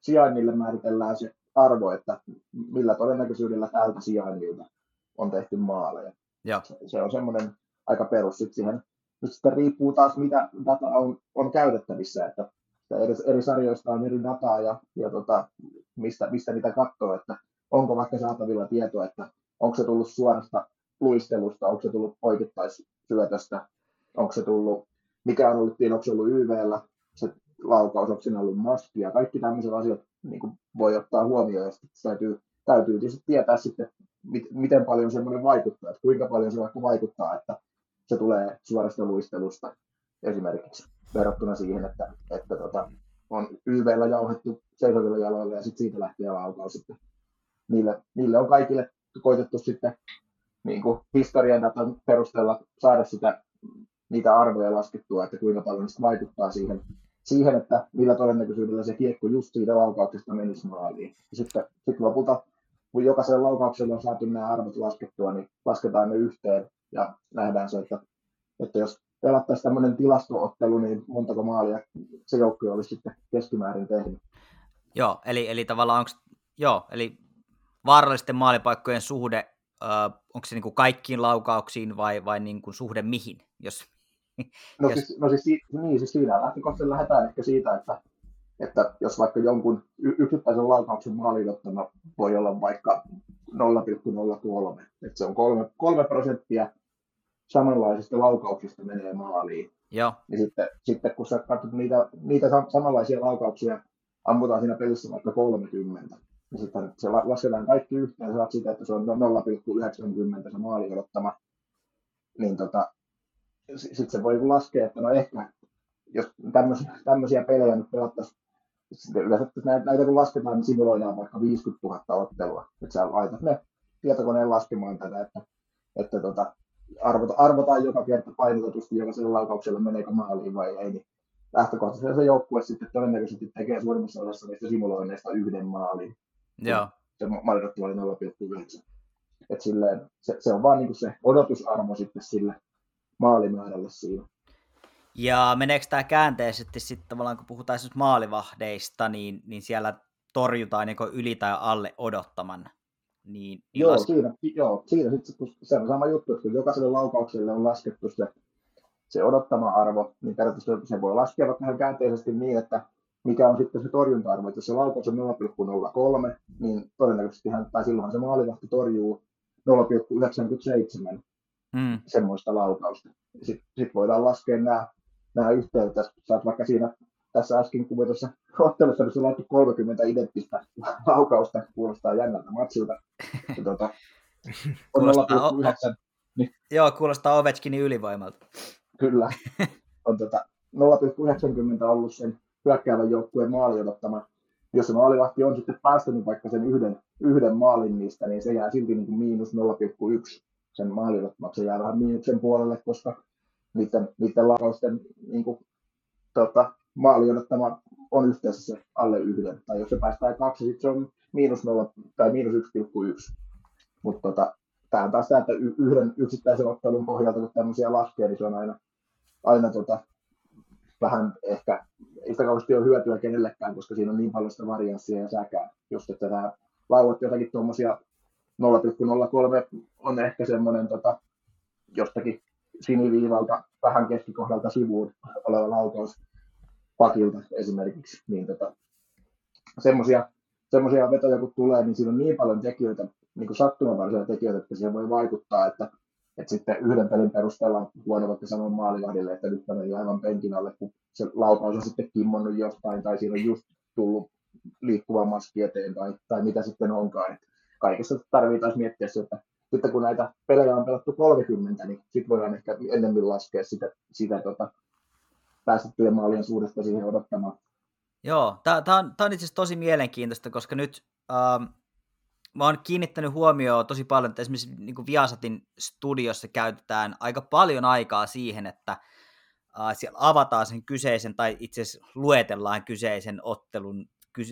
sijainnille määritellään se arvo, että millä todennäköisyydellä tältä sijainnilta on tehty maaleja. Ja. Se, se on semmoinen aika perus. Sitten siihen nyt sitten riippuu taas, mitä data on, on käytettävissä, että eri, eri sarjoista on eri dataa ja, ja tota, mistä, mistä niitä katsoo, että onko vaikka saatavilla tietoa, että onko se tullut suorasta luistelusta, onko se tullut poikittaisyötöstä, onko se tullut, mikä on ollut, onko se ollut YVllä, se laukaus, onko siinä ollut maskia, kaikki tämmöiset asiat niin kuin voi ottaa huomioon ja sitten täytyy, täytyy tietysti tietää sitten miten paljon semmoinen vaikuttaa, että kuinka paljon se vaikka vaikuttaa, että se tulee suorasta luistelusta esimerkiksi verrattuna siihen, että, että tota, on YVllä jauhettu seisovilla jaloilla ja sitten siitä lähtee laukaus. Sitten niille, niille on kaikille koitettu sitten niin kuin historian datan perusteella saada sitä, niitä arvoja laskettua, että kuinka paljon se vaikuttaa siihen, siihen, että millä todennäköisyydellä se kiekko just siitä laukauksesta menisi maaliin. Sitten, sitten lopulta kun jokaisella laukauksella on saatu nämä arvot laskettua, niin lasketaan ne yhteen ja nähdään se, että, että jos pelattaisiin tämmöinen tilastoottelu, niin montako maalia se joukkue olisi sitten keskimäärin tehnyt. Joo, eli, eli tavallaan onko, joo, eli vaarallisten maalipaikkojen suhde, äh, onko se niin kuin kaikkiin laukauksiin vai, vai niin kuin suhde mihin? Jos, no. Siis, no siis, niin, siis siinä lähtökohtaisesti lähdetään ehkä siitä, että että jos vaikka jonkun yksittäisen laukauksen maalidottama voi olla vaikka 0,03. Et se on kolme, kolme prosenttia samanlaisista laukauksista menee maaliin. Joo. Niin sitten, sitten kun sä katsot niitä, niitä samanlaisia laukauksia, ammutaan siinä pelissä vaikka 30, niin sitten se lasketaan kaikki yhteen, saat sitä, että se on 0,90 se maali odottama, niin tota, sitten se voi laskea, että no ehkä, jos tämmöisiä, tämmöisiä pelejä nyt pelattaisiin, yleensä näitä, näitä kun lasketaan, niin simuloidaan vaikka 50 000 ottelua, että sä laitat ne tietokoneen laskemaan tätä, että, että tota, arvota, arvotaan joka kerta painotetusti jokaisella laukauksella meneekö maaliin vai ei, niin lähtökohtaisesti se joukkue sitten todennäköisesti tekee suurimmassa osassa niistä simuloinneista yhden maalin. Joo. Se maalidotti oli 0,9. Et silleen, se, se, on vaan niin se odotusarvo sitten sille maalimäärälle siinä. Ja meneekö tämä käänteisesti sitten tavallaan, kun puhutaan esimerkiksi maalivahdeista, niin, niin siellä torjutaan niin yli tai alle odottaman niin, niin joo, las... siinä, joo, siinä sitten, kun se on sama juttu, että kun jokaiselle laukaukselle on laskettu se, se odottama arvo, niin periaatteessa se voi laskea vaikka ihan käänteisesti niin, että mikä on sitten se torjunta-arvo, että jos se laukaus on 0,03, niin todennäköisesti hän, tai silloin se maalivahti torjuu 0,97 mm. semmoista laukausta. Sitten sit voidaan laskea nämä, nämä yhteen, että saat vaikka siinä tässä äsken kuvatussa ottelussa, missä on laittu 30 identtistä laukausta, kuulostaa jännältä matsilta. Ja tuota, (laughs) on kuulostaa, o- niin, Joo, kuulostaa Ovechkinin ylivoimalta. Kyllä. On tuota, 0,90 ollut sen hyökkäävän joukkueen maali odottama. Jos se maalivahti on sitten päästänyt vaikka sen yhden, yhden maalin niistä, niin se jää silti niin kuin miinus 0,1 sen maalin Se jää vähän miinuksen puolelle, koska niiden, niiden laukausten niin kuin, tota, maali odottama on yhteensä se alle yhden. Tai jos se päästään kaksi, sitten se on miinus 0 tai miinus 1,1. Mutta tota, tämä on taas tämä, että yhden yksittäisen ottelun pohjalta, kun tämmöisiä laskee, niin se on aina, aina tota, vähän ehkä, ei sitä kauheasti ole hyötyä kenellekään, koska siinä on niin paljon sitä varianssia ja säkää. Just, että tämä lauvat jotakin tuommoisia 0,03 on ehkä semmoinen tota, jostakin siniviivalta vähän keskikohdalta sivuun oleva laukaus, pakilta esimerkiksi, niin tota, semmoisia semmoisia vetoja kun tulee, niin siinä on niin paljon tekijöitä, niin kuin sattumanvaraisia tekijöitä, että siihen voi vaikuttaa, että, että sitten yhden pelin perusteella huono sanoa maalivahdille, että nyt meni aivan penkin alle, kun se laukaus on sitten kimmonnut jostain, tai siinä on just tullut liikkuva maski eteen, tai, tai mitä sitten onkaan. Että kaikessa tarvitsee taas miettiä se, että sitten kun näitä pelejä on pelattu 30, niin sitten voidaan ehkä enemmän laskea sitä, sitä tota, päästettyjen maalien suuresta siihen odottamaan. Joo, tämä on, on itse asiassa tosi mielenkiintoista, koska nyt ähm, mä oon kiinnittänyt huomioon tosi paljon, että esimerkiksi niin Viasatin studiossa käytetään aika paljon aikaa siihen, että äh, siellä avataan sen kyseisen, tai itse asiassa luetellaan kyseisen ottelun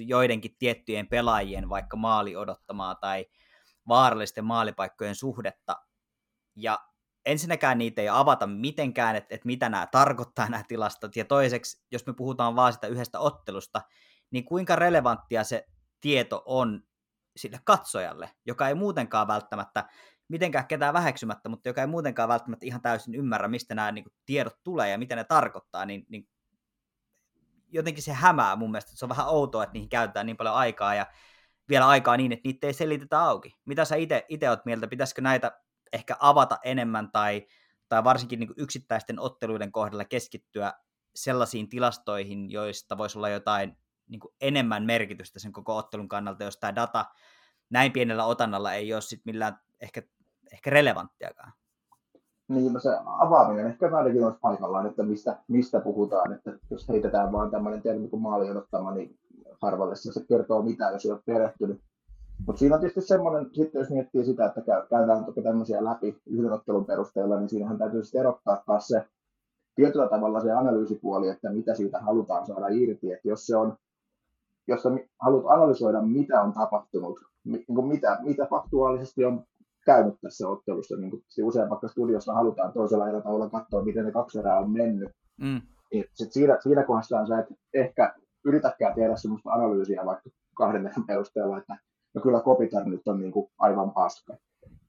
joidenkin tiettyjen pelaajien vaikka maali odottamaa tai vaarallisten maalipaikkojen suhdetta. Ja ensinnäkään niitä ei avata mitenkään, että, että mitä nämä tarkoittaa nämä tilastot, ja toiseksi, jos me puhutaan vaan sitä yhdestä ottelusta, niin kuinka relevanttia se tieto on sille katsojalle, joka ei muutenkaan välttämättä, mitenkään ketään väheksymättä, mutta joka ei muutenkaan välttämättä ihan täysin ymmärrä, mistä nämä niin kuin, tiedot tulee ja mitä ne tarkoittaa, niin, niin jotenkin se hämää mun mielestä. Se on vähän outoa, että niihin käytetään niin paljon aikaa ja vielä aikaa niin, että niitä ei selitetä auki. Mitä sä itse oot mieltä, pitäisikö näitä ehkä avata enemmän tai, tai varsinkin niin yksittäisten otteluiden kohdalla keskittyä sellaisiin tilastoihin, joista voisi olla jotain niin enemmän merkitystä sen koko ottelun kannalta, jos tämä data näin pienellä otannalla ei ole sit millään ehkä, ehkä relevanttiakaan. Niin, se avaaminen ehkä ainakin olisi paikallaan, että mistä, mistä puhutaan, että jos heitetään vaan tämmöinen termi kuin maali odottama, niin harvalle se kertoo mitään, jos ei ole perehtynyt mutta siinä on tietysti semmoinen, sitten jos miettii sitä, että käydään toki tämmöisiä läpi yhden ottelun perusteella, niin siinähän täytyy sitten erottaa taas se tietyllä tavalla se analyysipuoli, että mitä siitä halutaan saada irti. Että jos se on, jos sä haluat analysoida, mitä on tapahtunut, niin kuin mitä, mitä faktuaalisesti on käynyt tässä ottelussa, niin kuin usein vaikka studiossa halutaan toisella tavalla katsoa, miten ne kaksi erää on mennyt, mm. niin sit siinä, siinä kohdassa sä et ehkä yritäkään tehdä sellaista analyysiä vaikka kahden perusteella, että no kyllä Kopitar nyt on niin kuin aivan paska.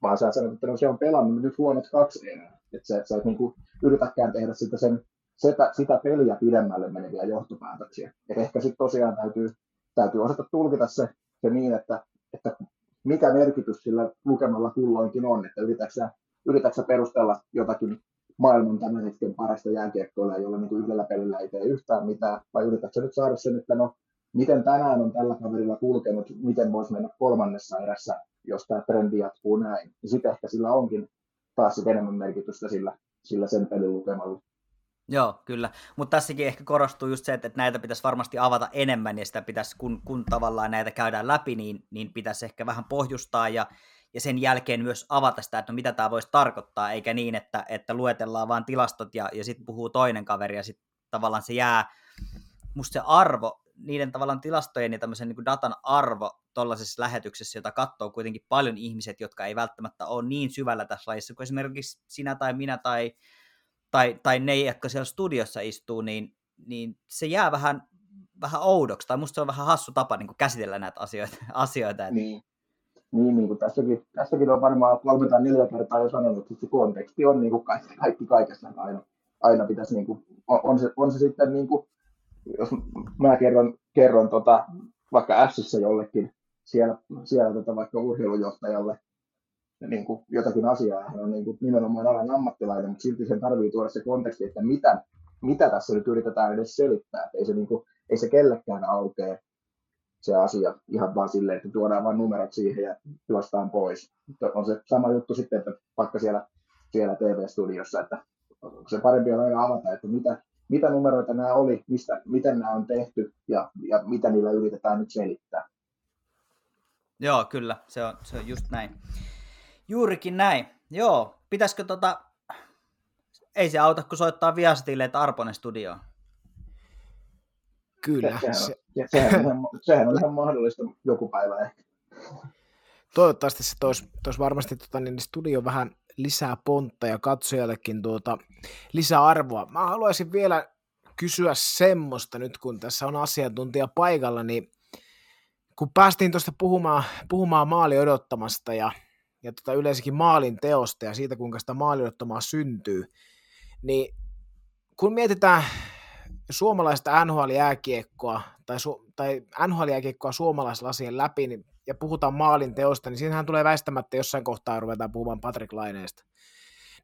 Vaan sä sanot, että no se on pelannut nyt huonot kaksi erää. Että sä, sä et niin kuin yritäkään tehdä sitä, sen, sitä, sitä peliä pidemmälle meneviä johtopäätöksiä. Et ehkä sitten tosiaan täytyy, täytyy osata tulkita se, se niin, että, että mikä merkitys sillä lukemalla kulloinkin on, että yritätkö yritätkö perustella jotakin maailman tämän hetken parasta jääkiekkoilla, jolla niin kuin yhdellä pelillä ei tee yhtään mitään, vai yritätkö nyt saada sen, että no, miten tänään on tällä kaverilla kulkenut, miten voisi mennä kolmannessa erässä, jos tämä trendi jatkuu näin. Ja sitten ehkä sillä onkin taas enemmän merkitystä sillä, sillä sen pelin lukemalla. Joo, kyllä. Mutta tässäkin ehkä korostuu just se, että näitä pitäisi varmasti avata enemmän ja sitä pitäisi, kun, kun tavallaan näitä käydään läpi, niin, niin pitäisi ehkä vähän pohjustaa ja, ja sen jälkeen myös avata sitä, että no mitä tämä voisi tarkoittaa, eikä niin, että, että luetellaan vain tilastot ja, ja sitten puhuu toinen kaveri ja sitten tavallaan se jää, musta se arvo, niiden tavallaan tilastojen ja tämmöisen niin datan arvo tuollaisessa lähetyksessä, jota katsoo kuitenkin paljon ihmiset, jotka ei välttämättä ole niin syvällä tässä lajissa kuin esimerkiksi sinä tai minä tai, tai, tai ne, jotka siellä studiossa istuu, niin, niin se jää vähän, vähän oudoksi, tai musta se on vähän hassu tapa niin käsitellä näitä asioita. (laughs) asioita. Niin. Niin, niin kuin tässäkin, tässäkin on varmaan kolme tai neljä kertaa jo sanonut, että se konteksti on niin kuin kaikki, kaikki kaikessa aina, aina pitäisi, niin kuin, on, on, se, on se sitten, niin kuin, jos mä kerron, kerron tota, vaikka Sissä jollekin, siellä, siellä tota, vaikka urheilujohtajalle niin kuin jotakin asiaa, hän on niin kuin nimenomaan alan ammattilainen, mutta silti sen tarvii tuoda se konteksti, että mitä, mitä tässä nyt yritetään edes selittää, että ei se, niin kuin, ei se kellekään aukea, se asia ihan vaan silleen, että tuodaan vain numerot siihen ja juostaan pois. On se sama juttu sitten, että vaikka siellä, siellä TV-studiossa, että se parempi on aina avata, että mitä, mitä numeroita nämä oli, mistä, miten nämä on tehty ja, ja mitä niillä yritetään nyt selittää. Joo, kyllä, se on, se on just näin. Juurikin näin. Joo, pitäisikö tota, ei se auta, kun soittaa Viasatille, että Arponen studioon. Kyllä. Sehän, se... sehän, on, (laughs) sehän on ihan mahdollista joku päivä ehkä. Toivottavasti se toisi, toisi varmasti tota, niin studio vähän lisää pontta ja katsojallekin tuota, lisää arvoa. Mä haluaisin vielä kysyä semmoista nyt, kun tässä on asiantuntija paikalla, niin kun päästiin tuosta puhumaan, puhumaan maali odottamasta ja, ja tota yleensäkin maalin teosta ja siitä, kuinka sitä maali odottamaa syntyy, niin kun mietitään suomalaista NHL-jääkiekkoa tai, su- tai NHL-jääkiekkoa suomalaislasien läpi niin, ja puhutaan maalin teosta, niin siinähän tulee väistämättä jossain kohtaa ruvetaan puhumaan Patrick Laineesta.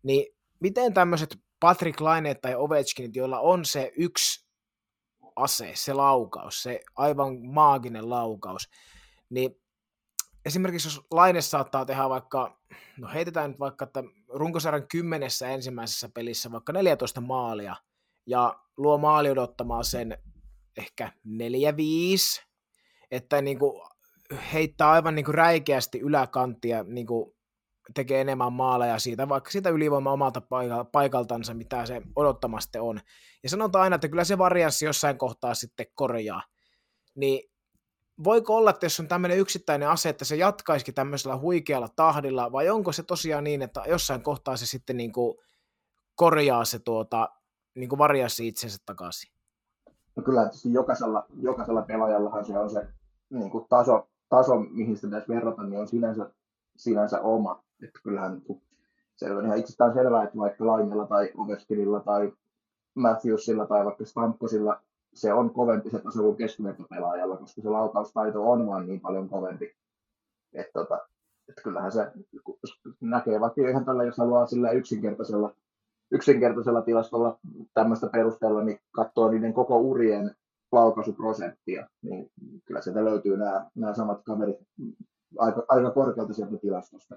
Niin miten tämmöiset Patrick Laineet tai Ovechkinit, joilla on se yksi ase, se laukaus, se aivan maaginen laukaus, niin esimerkiksi jos Laine saattaa tehdä vaikka, no heitetään nyt vaikka, että runkosarjan kymmenessä ensimmäisessä pelissä vaikka 14 maalia, ja luo maali odottamaan sen ehkä 4-5, että niin kuin heittää aivan niin kuin räikeästi yläkanttia, niin kuin tekee enemmän maaleja siitä, vaikka sitä ylivoima omalta paikaltansa, mitä se odottamasti on. Ja sanotaan aina, että kyllä se varianssi jossain kohtaa sitten korjaa. Niin voiko olla, että jos on tämmöinen yksittäinen ase, että se jatkaisikin tämmöisellä huikealla tahdilla, vai onko se tosiaan niin, että jossain kohtaa se sitten niin kuin korjaa se tuota, niin kuin varjasi itsensä takaisin? No kyllä tietysti jokaisella, jokaisella pelaajallahan se on se niin kuin taso, taso, mihin sitä pitäisi verrata, niin on sinänsä, sinänsä oma. Että kyllähän niin se on ihan itsestään selvää, että vaikka Lainella tai Oveskinilla tai Matthewsilla tai vaikka Stamkosilla se on kovempi se taso kuin keskivertopelaajalla, koska se laukaustaito on vaan niin paljon kovempi. Että tota, et kyllähän se näkee vaikka ihan tällä, jos haluaa sillä yksinkertaisella yksinkertaisella tilastolla tämmöistä perusteella, niin katsoo niiden koko urien laukaisuprosenttia, niin kyllä sieltä löytyy nämä, nämä samat kaverit aika, aika korkealta sieltä tilastosta.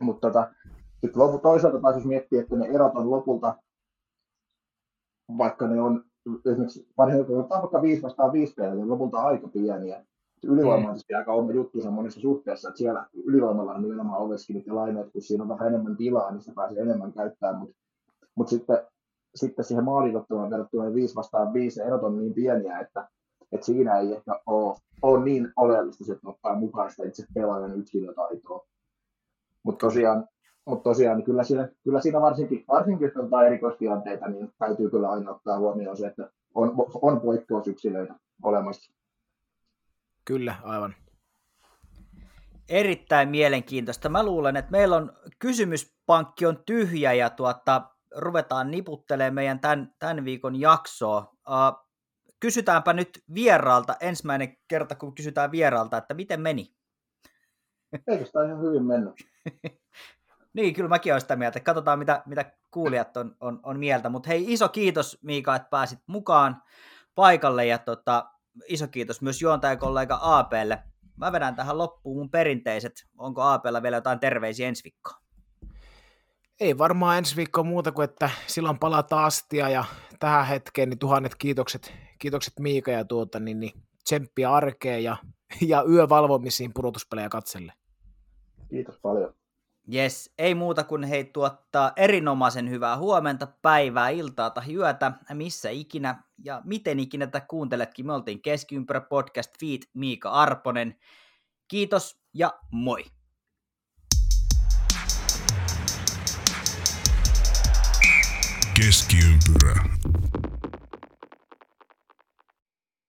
Mutta tota, sitten toisaalta taas jos miettii, että ne erot on lopulta, vaikka ne on esimerkiksi varsinkin kun vaikka 5 vastaan 5 peliä, niin lopulta aika pieniä. Ylivoima on mm. aika oma juttu monessa suhteessa, että siellä ylivoimalla on nimenomaan Oveskinit ja Laineet, kun siinä on vähän enemmän tilaa, niin sitä pääsee enemmän käyttämään, mutta mutta sitten, sitten siihen maalilottuun verrattuna 5 vastaan 5 erot on niin pieniä, että, että siinä ei ehkä ole, ole niin oleellista että ottaa mukaan sitä itse pelaajan yksilötaitoa. Mutta tosiaan, mut tosiaan niin kyllä, siinä, kyllä siinä varsinkin, varsinkin jos on erikoistilanteita, niin täytyy kyllä aina ottaa huomioon se, että on, on poikkeusyksilöitä olemassa. Kyllä, aivan. Erittäin mielenkiintoista. Mä luulen, että meillä on kysymyspankki on tyhjä ja tuota, ruvetaan niputtelemaan meidän tämän, tämän viikon jaksoa. Uh, kysytäänpä nyt vieraalta, ensimmäinen kerta kun kysytään vieraalta, että miten meni? Eikö sitä ihan hyvin mennyt? (laughs) niin, kyllä mäkin olen sitä mieltä. Katsotaan, mitä, mitä kuulijat on, on, on mieltä. Mutta hei, iso kiitos Miika, että pääsit mukaan paikalle ja tota, iso kiitos myös juontajakollega APlle. Mä vedän tähän loppuun mun perinteiset. Onko APlla vielä jotain terveisiä ensi viikkoa? Ei varmaan ensi viikko muuta kuin, että silloin palataan astia ja tähän hetkeen niin tuhannet kiitokset, kiitokset Miika ja tuota, niin, niin tsemppiä arkeen ja, ja yövalvomisiin pudotuspelejä katselle. Kiitos paljon. Yes, ei muuta kuin hei tuottaa erinomaisen hyvää huomenta, päivää, iltaa tai yötä, missä ikinä ja miten ikinä tätä kuunteletkin. Me oltiin Keskiympärä podcast feed Miika Arponen. Kiitos ja moi! Keskiympyrä